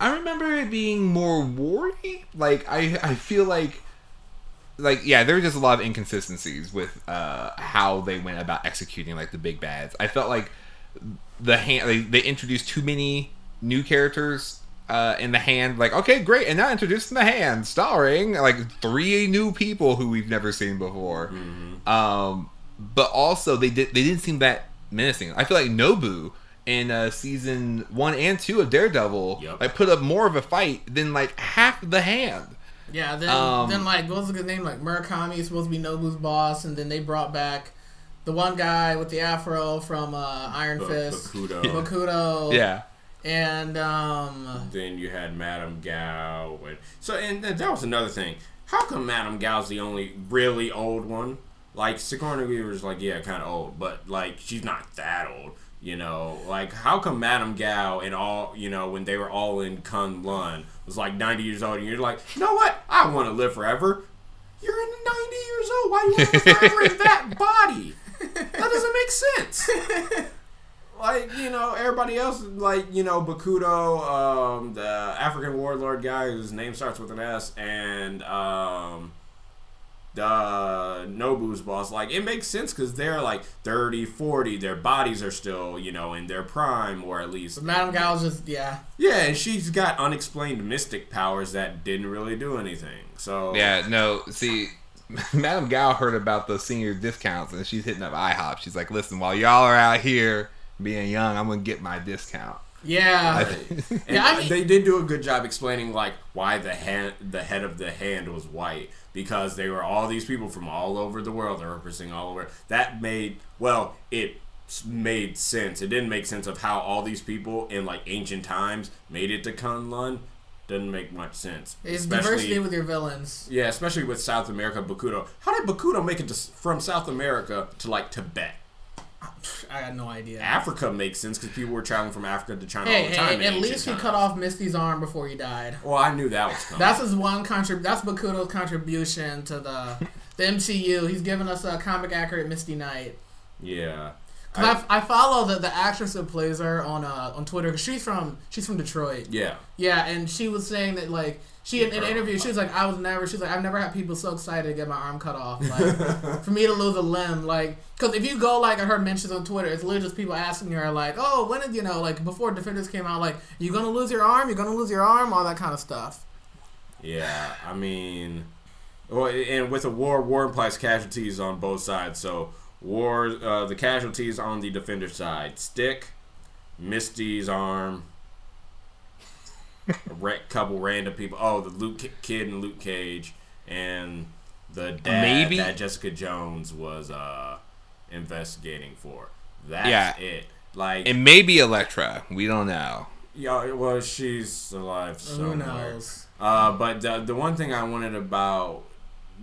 I remember it being more worry. Like I I feel like. Like yeah, there were just a lot of inconsistencies with uh, how they went about executing like the big bads. I felt like the hand they, they introduced too many new characters uh, in the hand, like okay, great, and now introducing the hand, starring like three new people who we've never seen before. Mm-hmm. Um, but also they did they didn't seem that menacing. I feel like Nobu in uh, season one and two of Daredevil Yep. like put up more of a fight than like half the hand. Yeah, then Um, then like what was the good name? Like Murakami is supposed to be Nobu's boss, and then they brought back the one guy with the afro from uh, Iron Bu- Fist, Bakuto. [LAUGHS] Bakuto. Yeah. and um, Then you had Madame Gao. And, so, and that was another thing. How come Madame Gao's the only really old one? Like, Sigourney Weaver's like, yeah, kind of old, but like, she's not that old. You know, like, how come Madame Gao and all, you know, when they were all in Kun Lun was like 90 years old, and you're like, you know what? I want to live forever. You're 90 years old. Why you want to live forever in that [LAUGHS] body? That doesn't make sense like you know everybody else like you know Bakuto um the African warlord guy whose name starts with an S and um the Nobu's boss like it makes sense because they're like 30 40 their bodies are still you know in their prime or at least Madame Gao's just yeah. yeah and she's got unexplained mystic powers that didn't really do anything so Yeah, no, see, [LAUGHS] Madame Gao heard about those senior discounts and she's hitting up IHOP. She's like, listen, while y'all are out here being young, I'm going to get my discount. Yeah. And Yeah, I mean- they did do a good job explaining like why the hand, the head of the hand was white because they were all these people from all over the world. They were representing all over. That made well, it made sense. It didn't make sense of how all these people in like ancient times made it to Kunlun. Doesn't make much sense. It's diversity with your villains. yeah, especially with South America, Bakuto. How did Bakuto make it to, from South America to like Tibet? I got no idea. Africa makes sense because people were traveling from Africa to China all the time. hey, at least he cut off Misty's arm before he died. Well, I knew that was coming. That's his one contrib. That's Bakuto's contribution to the the MCU. He's given us a comic accurate Misty Knight. yeah. Cause I, I follow the, the actress that plays her on uh on Twitter. Cause she's from she's from Detroit. Yeah. Yeah, and she was saying that like she in an interview she was like I was never she's like I've never had people so excited to get my arm cut off like [LAUGHS] for me to lose a limb like because if you go like I heard mentions on Twitter it's literally just people asking her like oh when did you know like before Defenders came out like you gonna lose your arm you're gonna lose your arm all that kind of stuff. Yeah. I mean, well, and with a war, war implies casualties on both sides. So, war, uh, the casualties on the defender side: Stick, Misty's arm, [LAUGHS] a ra- couple random people. Oh, the Luke Kid and Luke Cage, and the dad Maybe- that Jessica Jones was uh, investigating for. That's Yeah. it. Like, It may be Elektra. We don't know. yeah, well, she's alive So Who knows? Uh, but the the one thing I wanted about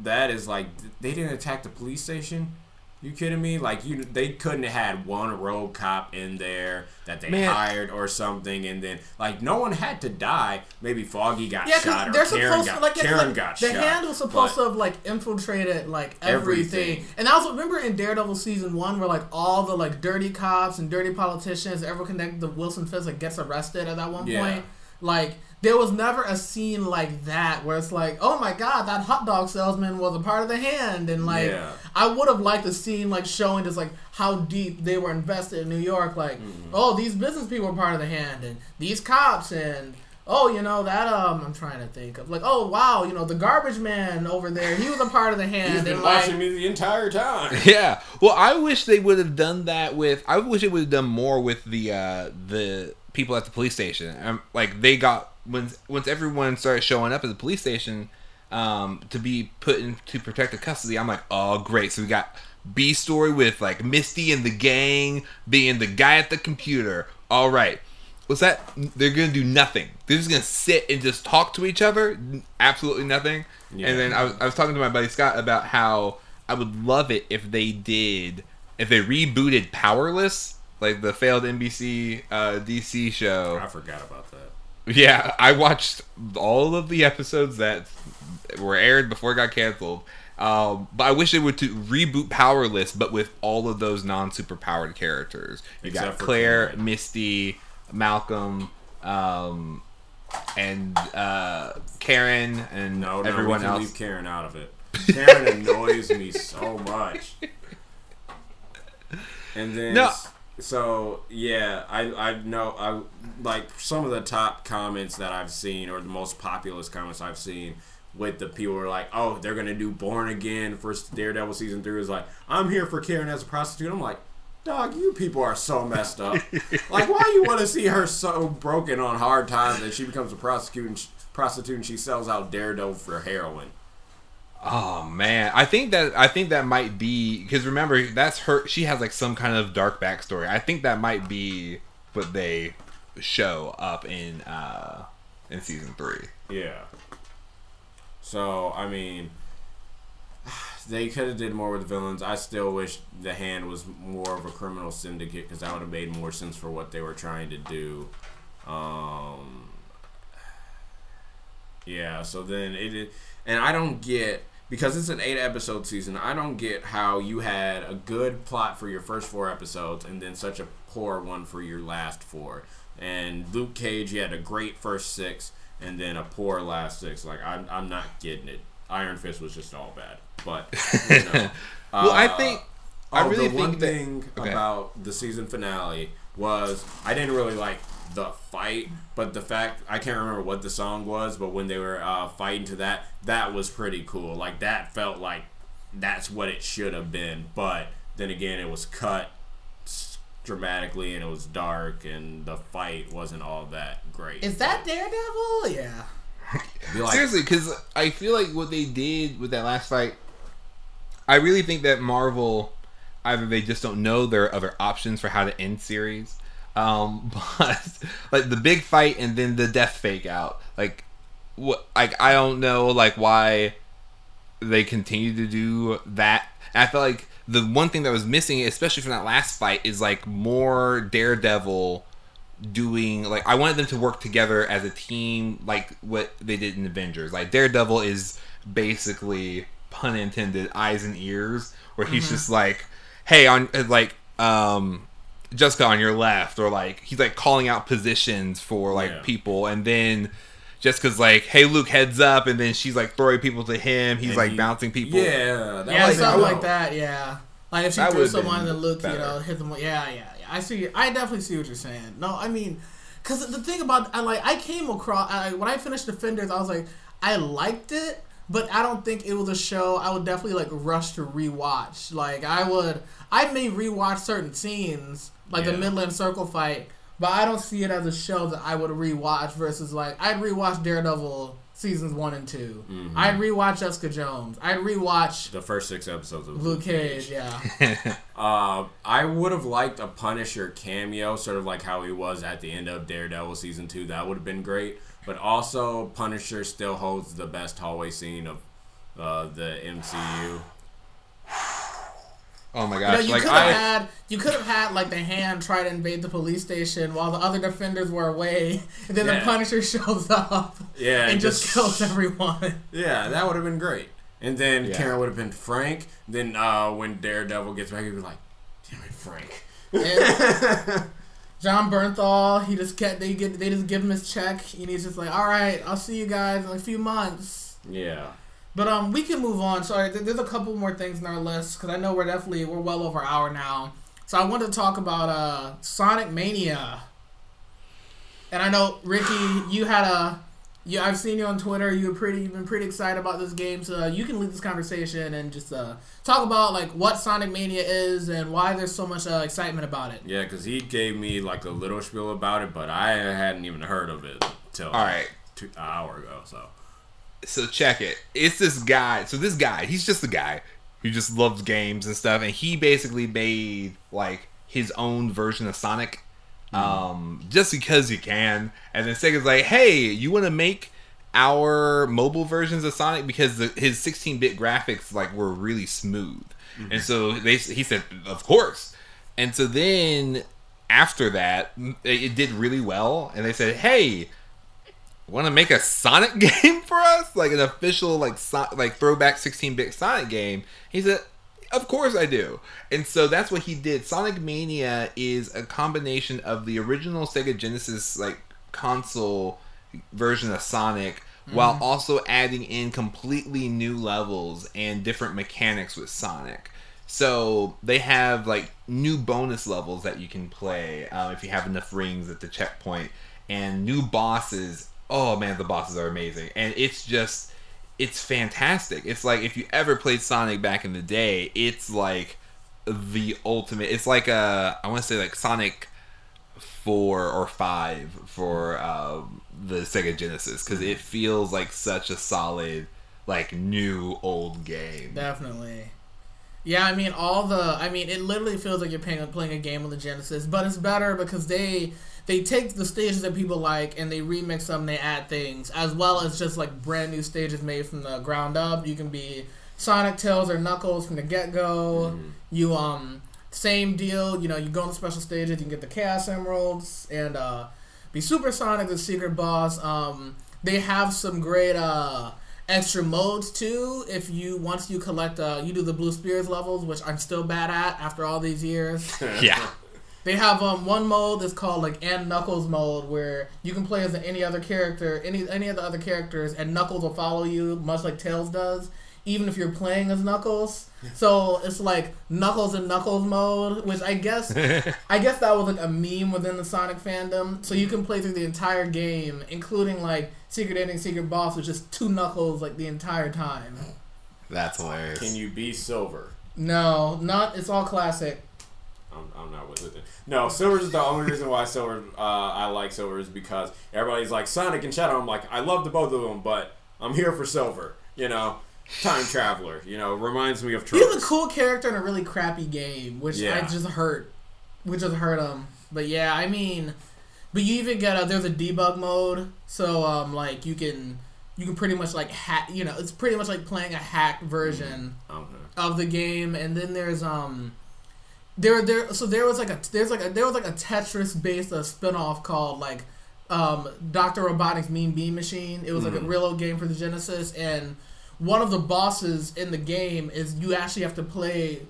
that is like they didn't attack the police station. You kidding me? Like you, they couldn't have had one rogue cop in there that they Man. hired or something, and then like no one had to die. Maybe Foggy got Yeah, shot or they're Karen supposed got to like Karen like, got the shot. hand was supposed to have like infiltrated like everything. Everything. And I also remember in Daredevil season one where like all the like dirty cops and dirty politicians ever connected to Wilson Fisk like gets arrested at that one Yeah. point. Like there was never a scene like that where it's like, oh my god, that hot dog salesman was a part of the hand, and like Yeah. I would have liked a scene like showing just like how deep they were invested in New York. Like, Mm-hmm. oh, these business people were part of the hand, and these cops, and oh, you know that um, I'm trying to think of like, oh wow, you know the garbage man over there, he was a part of the hand, He's been and like, watching me the entire time. [LAUGHS] Yeah. Well, I wish they would have done that with. I wish it would have done more with the uh, the people at the police station. Um, like they got once once everyone started showing up at the police station um, to be put into protective custody. I'm like, oh great. So we got B story with like Misty and the gang being the guy at the computer. All right. Was that they're gonna do nothing? They're just gonna sit and just talk to each other, absolutely nothing. Yeah. And then I was, I was talking to my buddy Scott about how I would love it if they did if they rebooted Powerless, like the failed NBC uh, DC show. I forgot about that. Yeah, I watched all of the episodes that were aired before it got canceled. Um, but I wish they would to reboot Powerless, but with all of those non superpowered characters. You got Except for Claire. Misty, Malcolm, um, and uh, Karen, and No, no, everyone else. leave Karen out of it. Karen annoys me so much. [LAUGHS] And then No. So yeah, I I know I like some of the top comments that I've seen or the most populous comments I've seen with the people who are like, oh, they're gonna do Born Again for Daredevil season three is like, I'm here for Karen as a prostitute. I'm like, dog, you people are so messed up. [LAUGHS] like, why you want to see her so broken on hard times that she becomes a prostitute and, prostitute and she sells out Daredevil for heroin? Oh man, I think that I think that might be because remember that's her. She has like some kind of dark backstory. I think that might be what they show up in uh in season three. Yeah. So I mean, [SIGHS] they could have did more with the villains. I still wish the hand was more of a criminal syndicate because that would have made more sense for what they were trying to do. Um, [SIGHS] yeah. So then it, and I don't get because it's an eight episode season. I don't get how you had a good plot for your first four episodes and then such a poor one for your last four. And Luke Cage, you had a great first six and then a poor last six. Like I'm, I'm not getting it. Iron Fist was just all bad. But you [LAUGHS] know, well, uh, I think I oh, really the think one that- thing okay. about the season finale was I didn't really like the fight, but the fact I can't remember what the song was, but when they were uh, fighting to that, that was pretty cool. Like that felt like that's what it should have been. But then again, it was cut dramatically and it was dark, and the fight wasn't all that great. Is that Daredevil? Yeah. [LAUGHS] Be like, Seriously, because I feel like what they did with that last fight, I really think that Marvel either they just don't know there are other options for how to end series, um, [LAUGHS] but like the big fight and then the death fake out, like what, like I don't know, like why they continue to do that. And I feel like the one thing that was missing, especially from that last fight, is like more Daredevil doing like I wanted them to work together as a team like what they did in Avengers. Like Daredevil is basically pun intended eyes and ears where he's Mm-hmm. just like hey on like um Jessica on your left or like he's like calling out positions for like Yeah. people and then Jessica's like hey Luke heads up and then she's like throwing people to him he's and like he- bouncing people Yeah, that Yeah, was something like that. Yeah. Like if she That threw someone been and then Luke, you know, hit them. Yeah, yeah, yeah. I see. I definitely see what you're saying. No, I mean, because the thing about I like I came across I, when I finished Defenders, I was like, I liked it, but I don't think it was a show I would definitely like rush to rewatch. Like I would, I may rewatch certain scenes, like the Yeah. Midland Circle fight, but I don't see it as a show that I would rewatch. Versus like I'd rewatch Daredevil seasons one and 2 Mm-hmm. I'd rewatch Jessica Jones. I'd rewatch the first six episodes of Luke Cage. Yeah. Uh, [LAUGHS] I would have liked a Punisher cameo, sort of like how he was at the end of Daredevil season two. That would have been great. But also, Punisher still holds the best hallway scene of uh, the MCU. [SIGHS] [SIGHS] [SIGHS] oh my You know, gosh you like could have I had you could have had like the hand try to invade the police station while the other defenders were away, and then Yeah. the Punisher [LAUGHS] shows up Yeah, and and just, just- kills everyone. Yeah, that would have been great. And then Yeah. Karen would have been Frank. Then uh, when Daredevil gets back, he'd be like, "Damn it, Frank." And [LAUGHS] Jon Bernthal, he just get they get they just give him his check, and he's just like, "All right, I'll see you guys in a few months." Yeah. But um, we can move on. Sorry, there's a couple more things in our list because I know we're definitely we're well over an hour now. So I wanted to talk about uh Sonic Mania. And I know Ricky, you had a, you I've seen you on Twitter. You're pretty, you've been pretty excited about this game. So uh, you can lead this conversation and just uh talk about like what Sonic Mania is and why there's so much uh, excitement about it. Yeah, because he gave me like a little spiel about it, but I hadn't even heard of it till all right two, an hour ago. So so check it. It's this guy. So this guy, he's just a guy who just loves games and stuff, and he basically made like his own version of Sonic, um, just because he can. And then Sega's like, "Hey, you want to make our mobile versions of Sonic because the, his 16-bit graphics like were really smooth." And so they, he said, "Of course." And so then after that, it did really well, and they said, "Hey." Want to make a Sonic [LAUGHS] game for us, like an official like so- like throwback 16-bit Sonic game? He said, "Of course I do." And so that's what he did. Sonic Mania is a combination of the original Sega Genesis like console version of Sonic while also adding in completely new levels and different mechanics with Sonic. So they have like new bonus levels that you can play um, if you have enough rings at the checkpoint, and new bosses. Oh man, the bosses are amazing, and it's just it's fantastic. It's like if you ever played Sonic back in the day, it's like the ultimate. It's like a I want to say like Sonic four or five for um, the Sega Genesis because it feels like such a solid like new old game. Definitely. Yeah, I mean all the I mean it literally feels like you're playing playing a game on the Genesis, but it's better because they they take the stages that people like and they remix them, they add things, as well as just like brand new stages made from the ground up. You can be Sonic, Tails, or Knuckles from the get go. Mm-hmm. You um same deal. You know, you go on the special stages, you can get the Chaos Emeralds and uh, be Super Sonic, the secret boss. Um, they have some great uh extra modes too. If you once you collect, uh, you do the Blue Spheres levels, which I'm still bad at after all these years. [LAUGHS] yeah. They have um one mode that's called like and Knuckles mode where you can play as any other character, any any of the other characters, and Knuckles will follow you, much like Tails does, even if you're playing as Knuckles. So it's like Knuckles and Knuckles mode, which I guess [LAUGHS] I guess that was like a meme within the Sonic fandom. So you can play through the entire game, including like Secret Ending, Secret Boss, with just two Knuckles like the entire time. That's hilarious. Can you be Silver? No, not. It's all classic. I'm, I'm not with it. No, Silver's is the only reason why Silver uh, I like Silver is because everybody's like Sonic and Shadow. I'm like I love the both of them, but I'm here for Silver. You know, time traveler. You know, reminds me of. Trunks. He's a cool character in a really crappy game, which yeah. I just hurt, which just hurt him. But yeah, I mean, but you even get a there's a debug mode, so um like you can you can pretty much like hack. You know, it's pretty much like playing a hacked version mm-hmm. okay. of the game, and then there's um. There, there. So there was like a there's like a there was like a Tetris based uh, spinoff called like um, Doctor Robotnik's Mean Bean Machine. It was like mm. a real old game for the Genesis, and one of the bosses in the game is you actually have to play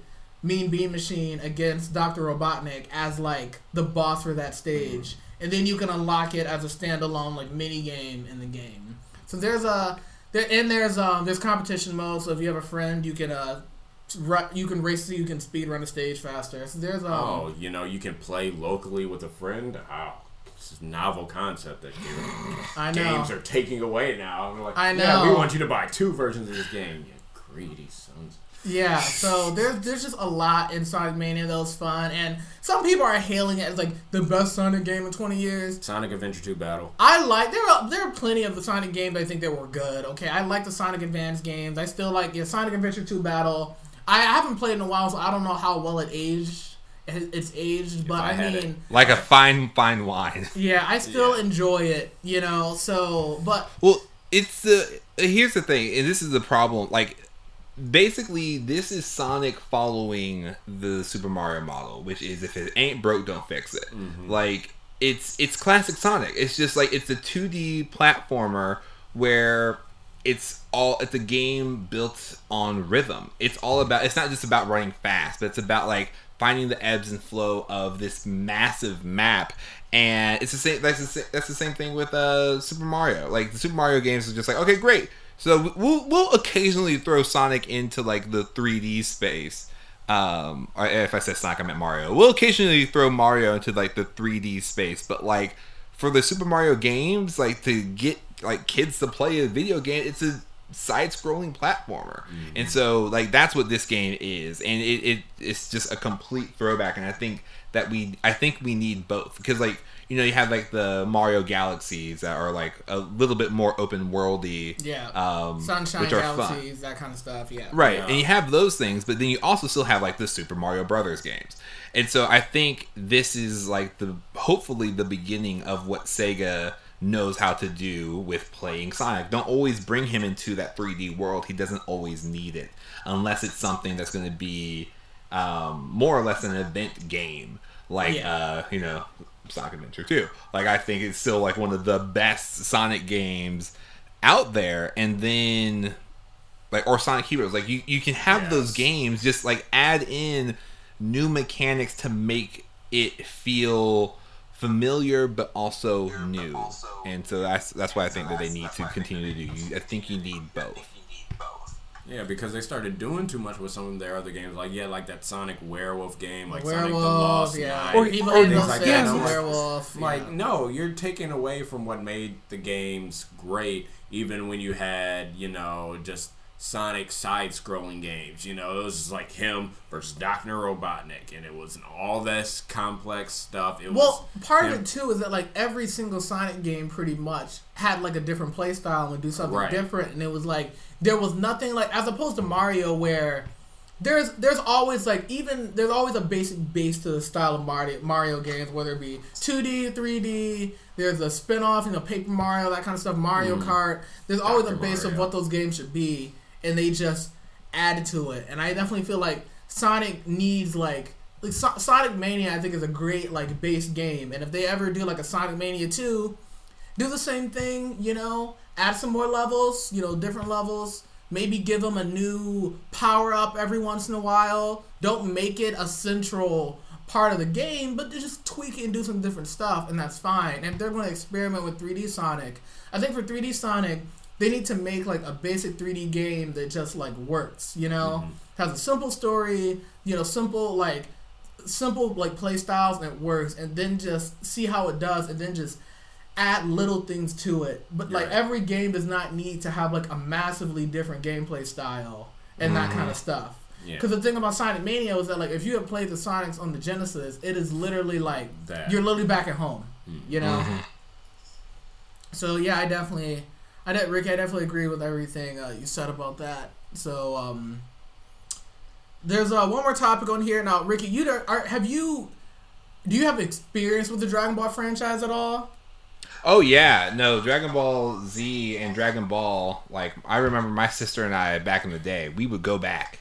Mean Bean Machine against Dr. Robotnik as like the boss for that stage. Mm-hmm. And then you can unlock it as a standalone like mini game in the game. So there's a there and there's um there's competition mode, so if you have a friend you can uh you can race so you can speed run a stage faster. So there's um Oh, you know, you can play locally with a friend. Wow this is novel concept that I know. games are taking away now. I'm like, I know. Yeah, we want you to buy two versions of this game. You greedy sons. Yeah, so there's there's just a lot in Sonic Mania that was fun, and some people are hailing it as like the best Sonic game in 20 years. Sonic Adventure 2 Battle. I like there are there are plenty of the Sonic games I think that were good. Okay, I like the Sonic Advance games. I still like yeah, Sonic Adventure 2 Battle. I haven't played in a while, so I don't know how well it aged it's aged, but I, I, mean, it. like a fine, fine wine. [LAUGHS] Yeah, I still yeah. enjoy it, you know. So, but well, it's the here's the thing, and this is the problem. Like, basically, this is Sonic following the Super Mario model, which is if it ain't broke, don't fix it. Mm-hmm. Like, it's it's classic Sonic. It's just like it's a 2D platformer where it's all it's a game built on rhythm. It's all about it's not just about running fast, but it's about like finding the ebbs and flow of this massive map. And it's the same that's the same, that's the same thing with uh Super Mario. Like the Super Mario games are just like okay great. So we'll we'll occasionally throw Sonic into like the 3D space. Um or if I said Sonic I meant Mario. We'll occasionally throw Mario into like the 3D space but like for the Super Mario games like to get like kids to play a video game it's a side-scrolling platformer. Mm-hmm. and so like that's what this game is. And it, it it's just a complete throwback. And i think that we i think we need both. Because like you know you have like the mario galaxies that are like a little bit more open worldy yeah. um sunshine which are galaxies fun. that kind of stuff yeah. Right. Yeah. and you have those things but then you also still have like the super mario brothers games. And so i think this is like the hopefully the beginning of what sega knows how to do with playing Sonic. Don't always bring him into that 3D world. He doesn't always need it unless it's something that's going to be um, more or less an event game, like yeah. uh, you know Sonic Adventure 2. Like I think it's still like one of the best Sonic games out there. And then like or Sonic Heroes, like you you can have yes. those games just like add in new mechanics to make it feel familiar but also new, and so that's that's why I think that they need to continue to do. I think you need both. Yeah, because they started doing too much with some of their other games. Like yeah, like that Sonic Werewolf game, like Sonic the Werewolf, Lost yeah. Knight, Or- even or Angel things like Six, that. like- werewolf. Like yeah. no, you're taking away from what made the games great. Even when you had you know just Sonic side-scrolling games, you know it was just like him versus Doctor Robotnik, and it was all this complex stuff. It Well, was part him- of it too is that like every single Sonic game pretty much had like a different play style and would do something Right. different, and it was like there was nothing like as opposed to Mario where there's there's always like even there's always a basic base to the style of Mario Mario games, whether it be 2D, 3D. There's a spin-off, you know, Paper Mario, that kind of stuff. Mario mm-hmm. Kart. There's always a Dr. base of what those games should be, and they just added to it. And I definitely feel like Sonic needs like like so- Sonic Mania. I think is a great like base game, and if they ever do like a Sonic Mania two, do the same thing. You know, add some more levels. You know, different levels. Maybe give them a new power up every once in a while. Don't make it a central part of the game, but just tweak it and do some different stuff, and that's fine. And if they're going to experiment with 3D Sonic, I think for 3D Sonic, they need to make like a basic 3D game that just like works. You know, mm-hmm. has a simple story. You know, simple like simple like play styles and it works, and then just see how it does, and then just add little things to it. But like Right. every game does not need to have like a massively different gameplay style and that kind of mm-hmm. stuff. Yeah. Because the thing about Sonic Mania was that like if you have played the Sonics on the Genesis, it is literally like That. you're literally back at home. You mm-hmm. know. So yeah, I definitely, I de- Rick, I definitely agree with everything uh, you said about that. So um, there's uh, one more topic on here now, Ricky. You are, have you? Do you have experience with the Dragon Ball franchise at all? Oh yeah, no, Dragon Ball Z and Dragon Ball, like I remember my sister and I back in the day, we would go back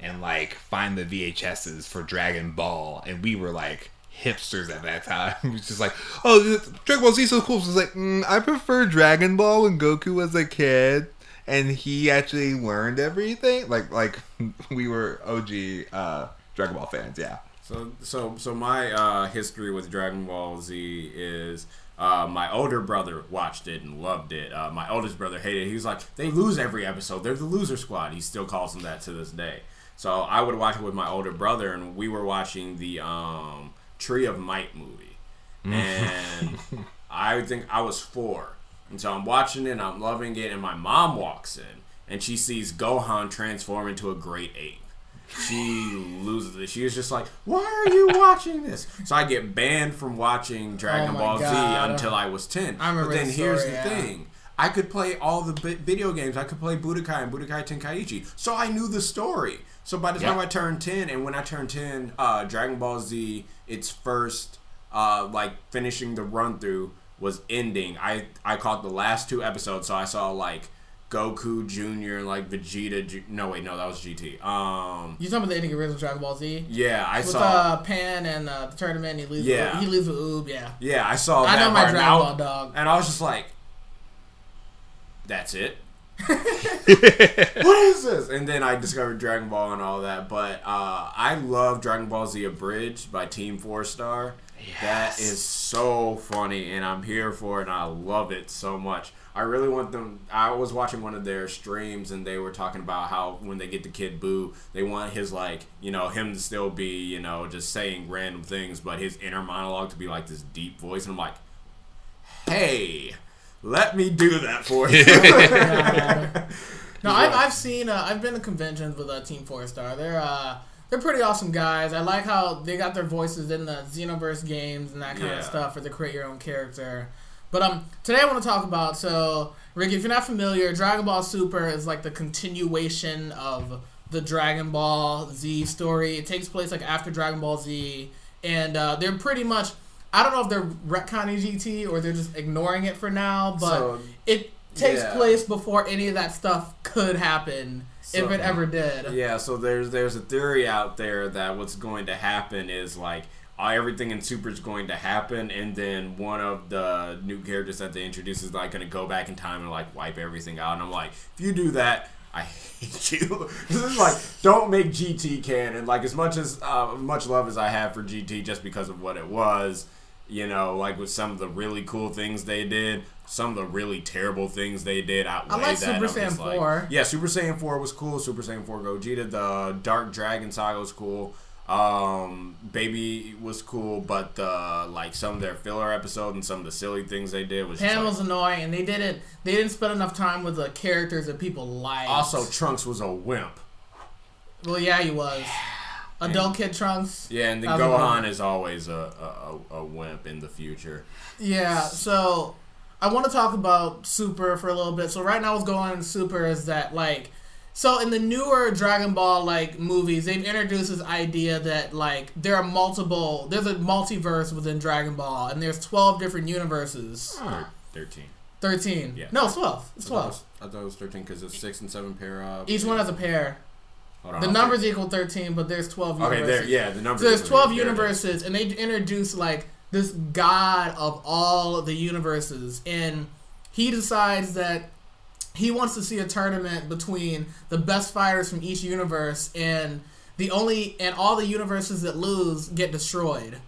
and like find the VHSs for Dragon Ball and we were like hipsters at that time. [LAUGHS] It was just like, oh, Dragon Ball Z is so cool. So it's like, mm, I prefer Dragon Ball when Goku was a kid and he actually learned everything. Like, like [LAUGHS] we were OG uh, Dragon Ball fans. Yeah. So so so my uh, history with Dragon Ball Z is uh, my older brother watched it and loved it. Uh, my oldest brother hated it. He was like, they lose every episode. They're the loser squad. He still calls them that to this day. So I would watch it with my older brother, and we were watching the um, Tree of Might movie, and [LAUGHS] I think I was four, and so I'm watching it, and I'm loving it, and my mom walks in, and she sees Gohan transform into a great ape she loses it. She is just like, "Why are you watching this?" So I get banned from watching Dragon Oh Ball God. Z until I was ten. I remember but then this here's story, the yeah. thing: I could play all the video games. I could play Budokai and Budokai Tenkaichi, so I knew the story. So by the time Yeah. I turned ten, and when I turned ten, uh, Dragon Ball Z, its first, uh, like finishing the run through was ending. I I caught the last two episodes, so I saw like. Goku Junior and like Vegeta. Ju- no, wait, no, that was GT. Um, You talking about the ending of original Dragon Ball Z? yeah, I With saw. uh, Pan and uh, the tournament, he leaves. Yeah. With, he leaves with Oob. Yeah. yeah, I saw. I know my Dragon Ball dog. and I was just like, "That's it." [LAUGHS] what is this? And then I discovered Dragon Ball and all that. But uh, I love Dragon Ball Z Abridged by Team Four Star. Yes. That is so funny, and I'm here for it. And I love it so much. I really want them. I was watching one of their streams, and they were talking about how when they get to Kid Boo, they want his like, you know, him to still be, you know, just saying random things, but his inner monologue to be like this deep voice. And I'm like, hey, let me do that for [LAUGHS] you. No, I've, I've seen. Uh, I've been to conventions with uh, Team Four Star. They're uh, they're pretty awesome guys. I like how they got their voices in the Xenoverse games and that kind Yeah. of stuff, where they create your own character. But um, today I want to talk about. So, Ricky, if you're not familiar, Dragon Ball Super is like the continuation of the Dragon Ball Z story. It takes place like after Dragon Ball Z, and uh, they're pretty much. I don't know if they're retconning GT or they're just ignoring it for now, but So, it takes yeah. place before any of that stuff could happen if it ever did. Yeah, so there's there's a theory out there that what's going to happen is like everything in Super is going to happen, and then one of the new characters that they introduce is like going to go back in time and like wipe everything out. And I'm like, if you do that, I [LAUGHS] hate you. [LAUGHS] this is like, don't make GT canon. Like as much as uh, much love as I have for GT, just because of what it was, You know, like with some of the really cool things they did, some of the really terrible things they did outweigh like that. Super Saiyan like- 4. yeah, Super Saiyan 4 was cool. Super Saiyan 4 Gogeta, the Dark Dragon Saga was cool. Um, Baby was cool, but the like some of their filler episodes and some of the silly things they did was just Pan like- was annoying, and they didn't they didn't spend enough time with the characters that people liked. also Trunks was a wimp. well, yeah, he was. Adult Kid Trunks. Yeah, and then Gohan is always a, a, a, wimp in the future. Yeah, so I want to talk about Super for a little bit. So right now, what's going on in Super is that like, so in the newer Dragon Ball like movies, they've introduced this idea that like there are multiple, there's a multiverse within Dragon Ball, and there's twelve different universes. Oh, thir- Thirteen. Thirteen. Yeah. No, it's twelve. It's I thought it twelve. was, I thought it was thirteen because it's six and seven pair up. Each one has a pair. On, The numbers equal thirteen, but there's twelve Okay, universes. there. Yeah, the numbers. So there's 12 there it is. universes, and they introduce like this god of all the universes, and he decides that he wants to see a tournament between the best fighters from each universe, and the only and all the universes that lose get destroyed.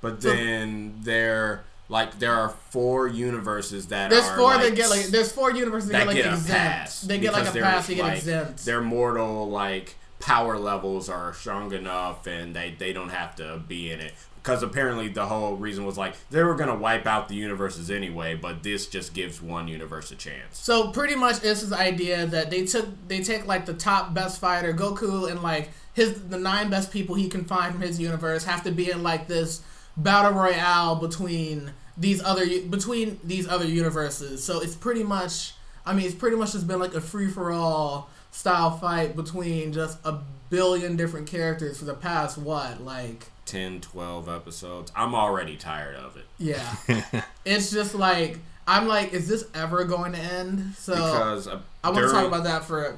But So- then there, like, there are four universes that There's are, four like, that get like there's four universes that, that get like get a exempt. pass. They get like a pass. They get like, exempt. Their mortal like power levels are strong enough, and they they don't have to be in it. Because apparently the whole reason was like they were gonna wipe out the universes anyway, but this just gives one universe a chance. So pretty much this is the idea that they took they take like the top best fighter Goku and like his the nine best people he can find from his universe have to be in like this battle royale between these other between these other universes. So it's pretty much I mean it's pretty much just been like a free for all style fight between just a billion different characters for the past what like 10, 12 episodes. I'm already tired of it. yeah. [LAUGHS] it's just like I'm like is this ever going to end? So because uh, I want to talk about that for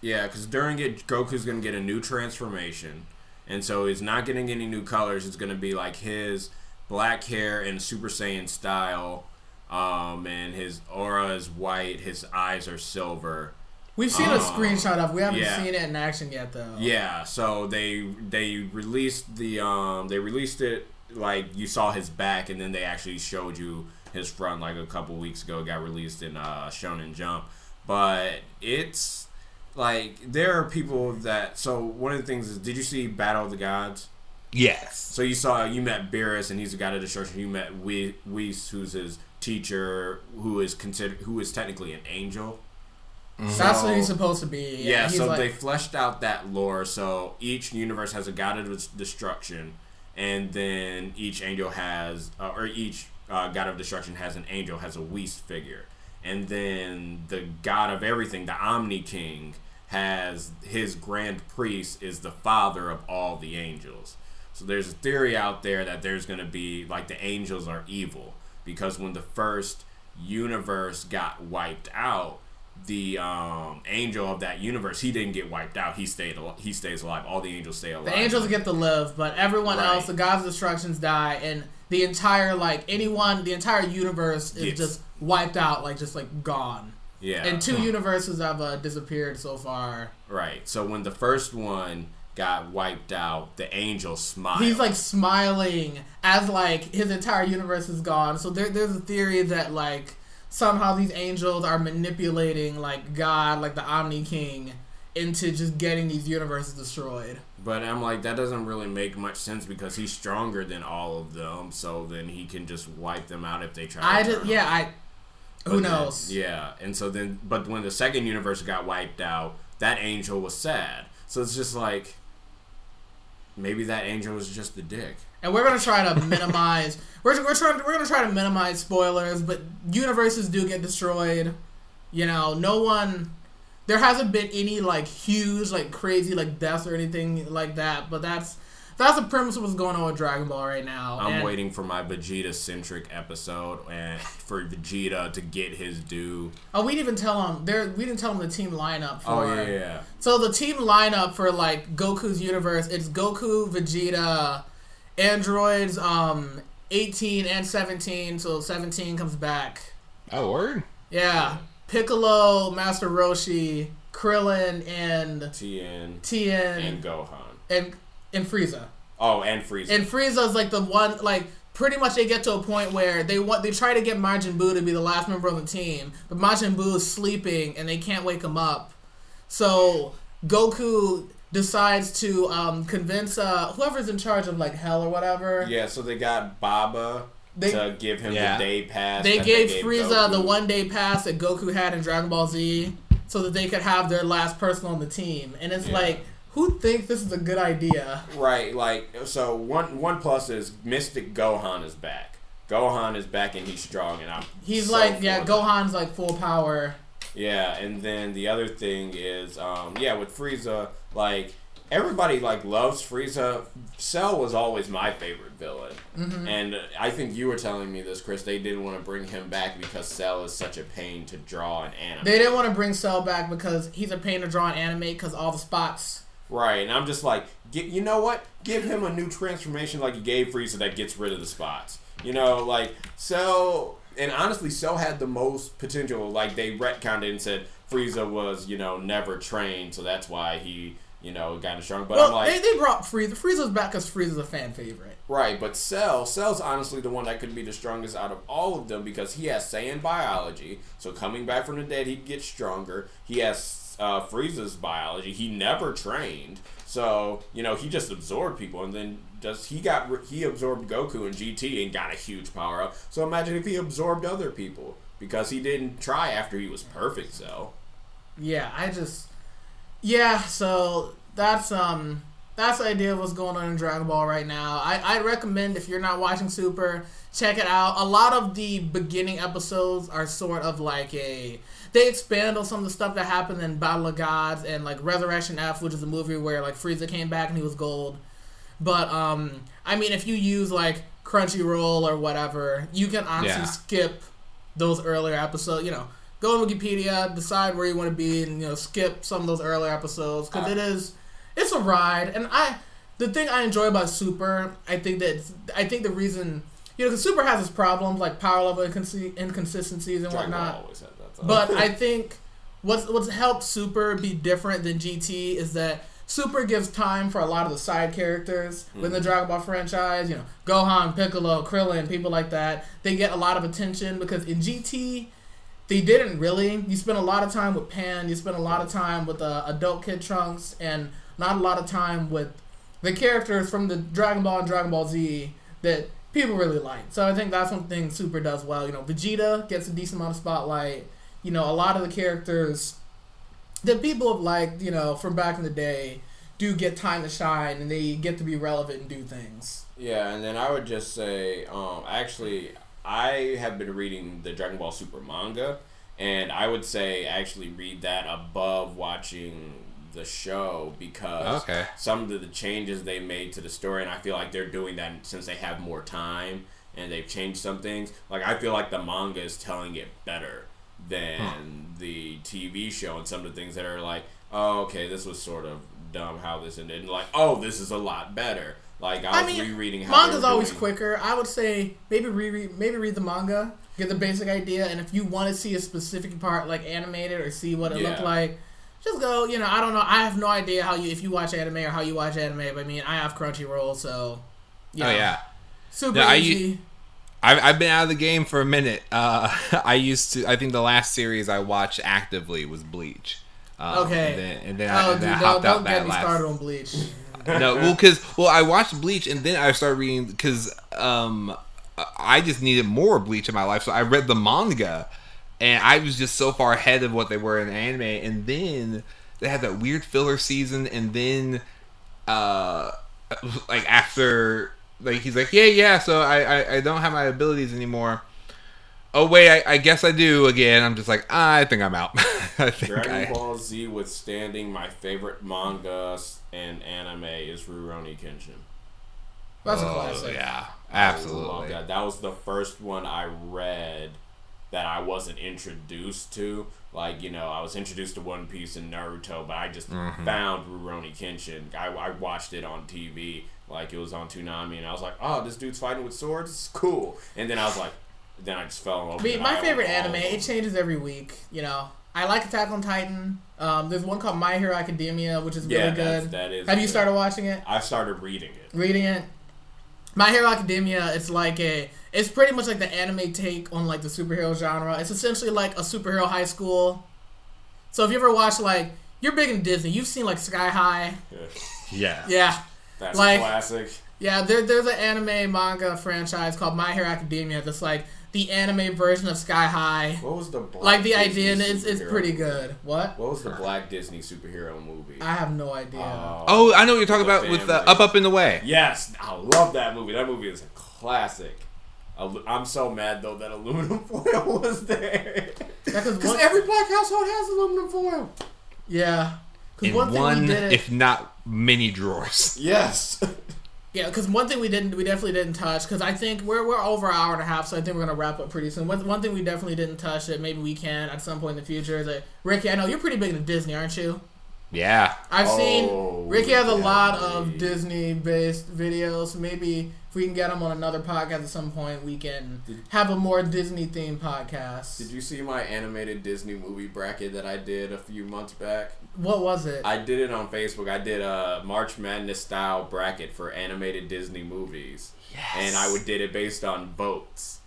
Yeah, because during it, Goku's gonna get a new transformation, and so he's not getting any new colors. It's gonna be like his black hair and Super Saiyan style, um, and his aura is white. His eyes are silver. We've seen a Oh, screenshot of. We haven't yeah. seen it in action yet, though. Yeah, so they they released the um they released it like you saw his back, and then they actually showed you his front like a couple weeks ago. It got released in uh, Shonen Jump, but it's like there are people that. So one of the things is, did you see Battle of the Gods? Yes. So you saw you met Beerus, and he's a god of destruction. You met Whi- Whis, who's his teacher, who is considered who is technically an angel. That's what he's supposed to be. yeah, he's so like, they fleshed out that lore. So each universe has a god of destruction, and then each angel has, uh, or each uh, god of destruction has an angel, has a Whis figure, and then the god of everything, the Omni King, has his grand priest is the father of all the angels. So there's a theory out there that there's going to be like the angels are evil because when the first universe got wiped out, the um, angel of that universe he didn't get wiped out. He stayed. al- He stays alive. All the angels stay alive. the angels get to live, but everyone Right. else, the gods of destructions die, and the entire like anyone, the entire universe is Yes. just wiped out, like just like gone. Yeah. And two [LAUGHS] universes have uh, disappeared so far. right. So when the first one got wiped out, the angel smiled. He's like smiling as like his entire universe is gone. So there, there's a theory that like somehow these angels are manipulating like God, like the Omni King, into just getting these universes destroyed. But I'm like, that doesn't really make much sense because he's stronger than all of them. So then he can just wipe them out if they try. I to just yeah I. Who then- knows? yeah, and so then, but when the second universe got wiped out, that angel was sad. So it's just like, maybe that angel was just the dick. And we're gonna try to minimize. [LAUGHS] we're we're trying we're gonna try to minimize spoilers, but universes do get destroyed. You know, no one. There hasn't been any like huge, like crazy, like deaths or anything like that. But that's that's the premise of what's going on with Dragon Ball right now. I'm And- waiting for my Vegeta centric episode and for Vegeta to get his due. Oh, we didn't even tell him. There, we didn't tell him the team lineup for. Oh yeah, yeah, yeah. So the team lineup for like Goku's universe, it's Goku, Vegeta, androids, um, 18 and 17. So 17 comes back. Oh, word. Yeah, Piccolo, Master Roshi, Krillin, and Tien Tien, and Gohan. and and Frieza. Oh, and Frieza. And Frieza's like the one like pretty much they get to a point where they want they try to get Majin Buu to be the last member of the team, but Majin Buu is sleeping and they can't wake him up. So Goku decides to um, convince uh, whoever's in charge of like hell or whatever. Yeah, so they got Baba They- to give him Yeah. the day pass. They that gave gave Frieza the one day pass that Goku had in Dragon Ball Z so that they could have their last person on the team. And it's Yeah. like, who thinks this is a good idea? Right, like so one one plus is Mystic Gohan is back. Gohan is back and he's strong and I'm He's so like, yeah. Gohan's like full power. Yeah, and then the other thing is, um, yeah, with Frieza, like everybody like loves Frieza. Cell was always my favorite villain, Mm-hmm. and I think you were telling me this, Chris. They didn't want to bring him back because Cell is such a pain to draw and animate. They didn't want to bring Cell back because he's a pain to draw and animate because all the spots. Right, and I'm just like, get, you know what? Give him a new transformation like you gave Frieza that gets rid of the spots. You know, like Cell, and honestly, Cell had the most potential. Like they retconned it and said Frieza was, you know, never trained, so that's why he, you know, got strong. But I'm like, they, they brought Frieza. Frieza's back because Frieza's a fan favorite. right, but Cell, Cell's honestly the one that could be the strongest out of all of them because he has Saiyan biology. So coming back from the dead, he'd get stronger. He has uh, Frieza's biology. He never trained, so you know he just absorbed people, and then just he got he absorbed Goku and GT and got a huge power up. So imagine if he absorbed other people because he didn't try after he was perfect. So Yeah, I just yeah. So that's um that's the idea of what's going on in Dragon Ball right now. I I recommend if you're not watching Super, check it out. A lot of the beginning episodes are sort of like a they expand on some of the stuff that happened in Battle of Gods and like Resurrection F, which is a movie where like Frieza came back and he was gold. But um, I mean, if you use like Crunchyroll or whatever, you can honestly Yeah. skip those earlier episodes. You know, go on Wikipedia, decide where you want to be, and you know, skip some of those earlier episodes because it is it's a ride. And I, the thing I enjoy about Super, I think that I think the reason you know, because Super has its problems like power level inconsi- inconsistencies and Dragon whatnot. Always had that. So. But I [LAUGHS] think what's what's helped Super be different than GT is that Super gives time for a lot of the side characters within the Dragon Ball franchise. You know, Gohan, Piccolo, Krillin, people like that. They get a lot of attention because in GT they didn't really. You spend a lot of time with Pan. You spend a lot of time with uh, adult Kid Trunks, and not a lot of time with the characters from the Dragon Ball and Dragon Ball Z that people really like. So I think that's one thing Super does well. You know, Vegeta gets a decent amount of spotlight. You know, a lot of the characters that people have liked, you know, from back in the day, do get time to shine, and they get to be relevant and do things. Yeah, and then I would just say, um, actually, I have been reading the Dragon Ball Super manga, and I would say actually read that above watching the show because Okay. some of the changes they made to the story, and I feel like they're doing that since they have more time and they've changed some things. Like I feel like the manga is telling it better than the TV show, and some of the things that are like, oh, okay, this was sort of dumb how this ended, and like, oh, this is a lot better. Like I I was mean, rereading how manga's always doing- quicker. I would say maybe reread, maybe read the manga, get the basic idea, and if you want to see a specific part like animated or see what it looked like, just go. You know, I don't know. I have no idea how you if you watch anime or how you watch anime. But I mean, I have Crunchyroll, so you Oh yeah. super Yeah, I easy. I've, I've been out of the game for a minute. Uh, [LAUGHS] I used to. I think the last series I watched actively was Bleach. Um, Okay. And then, and then I, oh, and dude, I don't, out don't that get me last. started on Bleach. [LAUGHS] no, well, because well, I watched Bleach and then I started reading because um, I just needed more Bleach in my life, so I read the manga, and I was just so far ahead of what they were in anime. And then they had that weird filler season, and then uh, like after like he's like, yeah, yeah, so I I, I don't have my abilities anymore. Oh wait, I, I guess I do again. I'm just like, I think I'm out. [LAUGHS] I think Dragon I, Ball Z withstanding my favorite manga and anime is Rurouni Kenshin. That's a Oh, classic. Yeah, I love absolutely. that. That was the first one I read that I wasn't introduced to. Like, you know, I was introduced to One Piece and Naruto, but I just Mm-hmm. found Rurouni Kenshin. I, I watched it on TV. Like, it was on Toonami, and I was like, oh, this dude's fighting with swords? It's cool. And then I was like, then I just fell in love I with mean, it. my favorite anime, it changes every week. You know, I like Attack on Titan. Um, there's one called My Hero Academia, which is Yeah, really that's- good. that is Have you started watching it? I started reading it. reading it. My Hero Academia, it's like a, it's pretty much like the anime take on like the superhero genre. It's essentially like a superhero high school. So if you ever watch like, you're big in Disney, you've seen like Sky High. Yeah. Yeah, [LAUGHS] That's Like- a classic. yeah. There, there's an anime manga franchise called My Hero Academia. That's like the anime version of Sky High. What was the black Like the Disney idea, and it's it's pretty movie? good. What? What was the black Disney superhero movie? I have no idea. Oh, I know what you're talking The about with uh. Up Up and Away. Yes, I love that movie. That movie is a classic. Alu- I'm so mad though that aluminum [LAUGHS] foil was there. Because Because every black household has aluminum foil. yeah. Because In one thing one, we did, if not many drawers. [LAUGHS] Yes. yeah. Because one thing we didn't, we definitely didn't touch. Because I think we're we're over an hour and a half, so I think we're gonna wrap up pretty soon. One, one thing we definitely didn't touch that maybe we can at some point in the future is that Ricky. I know you're pretty big into Disney, aren't you? Yeah. I've Oh, seen Ricky has a yeah, lot of. Disney based videos. Maybe if we can get him on another podcast at some point, we can have a more Disney themed podcast. Did you see my animated Disney movie bracket that I did a few months back? What was it? I did it on Facebook. I did a March Madness style bracket for animated Disney movies. Yes. And I would did it based on votes.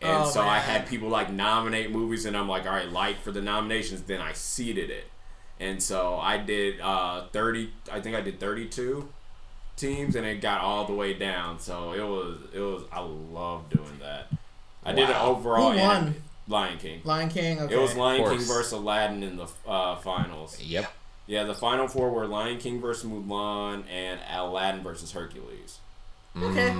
And Oh, so I had people like nominate movies and I'm like, all right, like for the nominations, then I seeded it. And so I did uh, 30 I think I did 32 teams and it got all the way down. So it was it was I love doing that. I did it overall Who won? Lion King. Lion King. Okay. It was Lion King versus Aladdin in the uh, finals. Yep. Yeah, the final four were Lion King versus Mulan and Aladdin versus Hercules. Okay.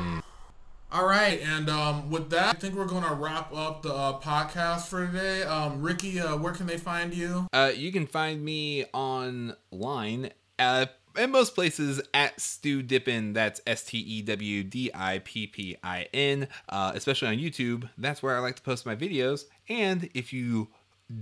All right, and um, with that, I think we're gonna wrap up the uh, podcast for today. Um, Ricky, uh, where can they find you? Uh, you can find me online uh, in most places at Stew Dippin. That's S T E W D I P P I N. Uh, especially on YouTube. That's where I like to post my videos. And if you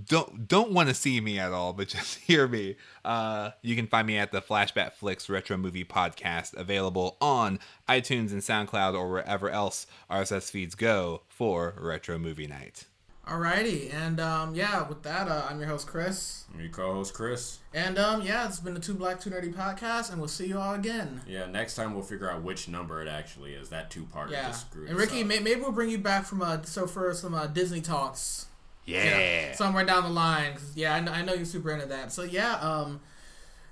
don't don't want to see me at all, but [LAUGHS] just hear me, uh, you can find me at the Flashback Flicks Retro Movie Podcast, available on iTunes and SoundCloud or wherever else RSS feeds go for Retro Movie Night. Alrighty, and um, yeah, with that, uh, I'm your host Chris, I'm your co-host Chris. and um, yeah, it's been the Two Black Two Nerdy podcast, and we'll see you all again. Yeah, next time we'll figure out which number it actually is. That two part Yeah, just screwed and us Ricky, up. may- maybe we'll bring you back from uh, so for some uh, Disney talks. Yeah. somewhere down the line. 'cause, yeah, I know, I know you're super into that. So yeah, um,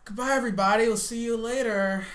goodbye everybody. We'll see you later.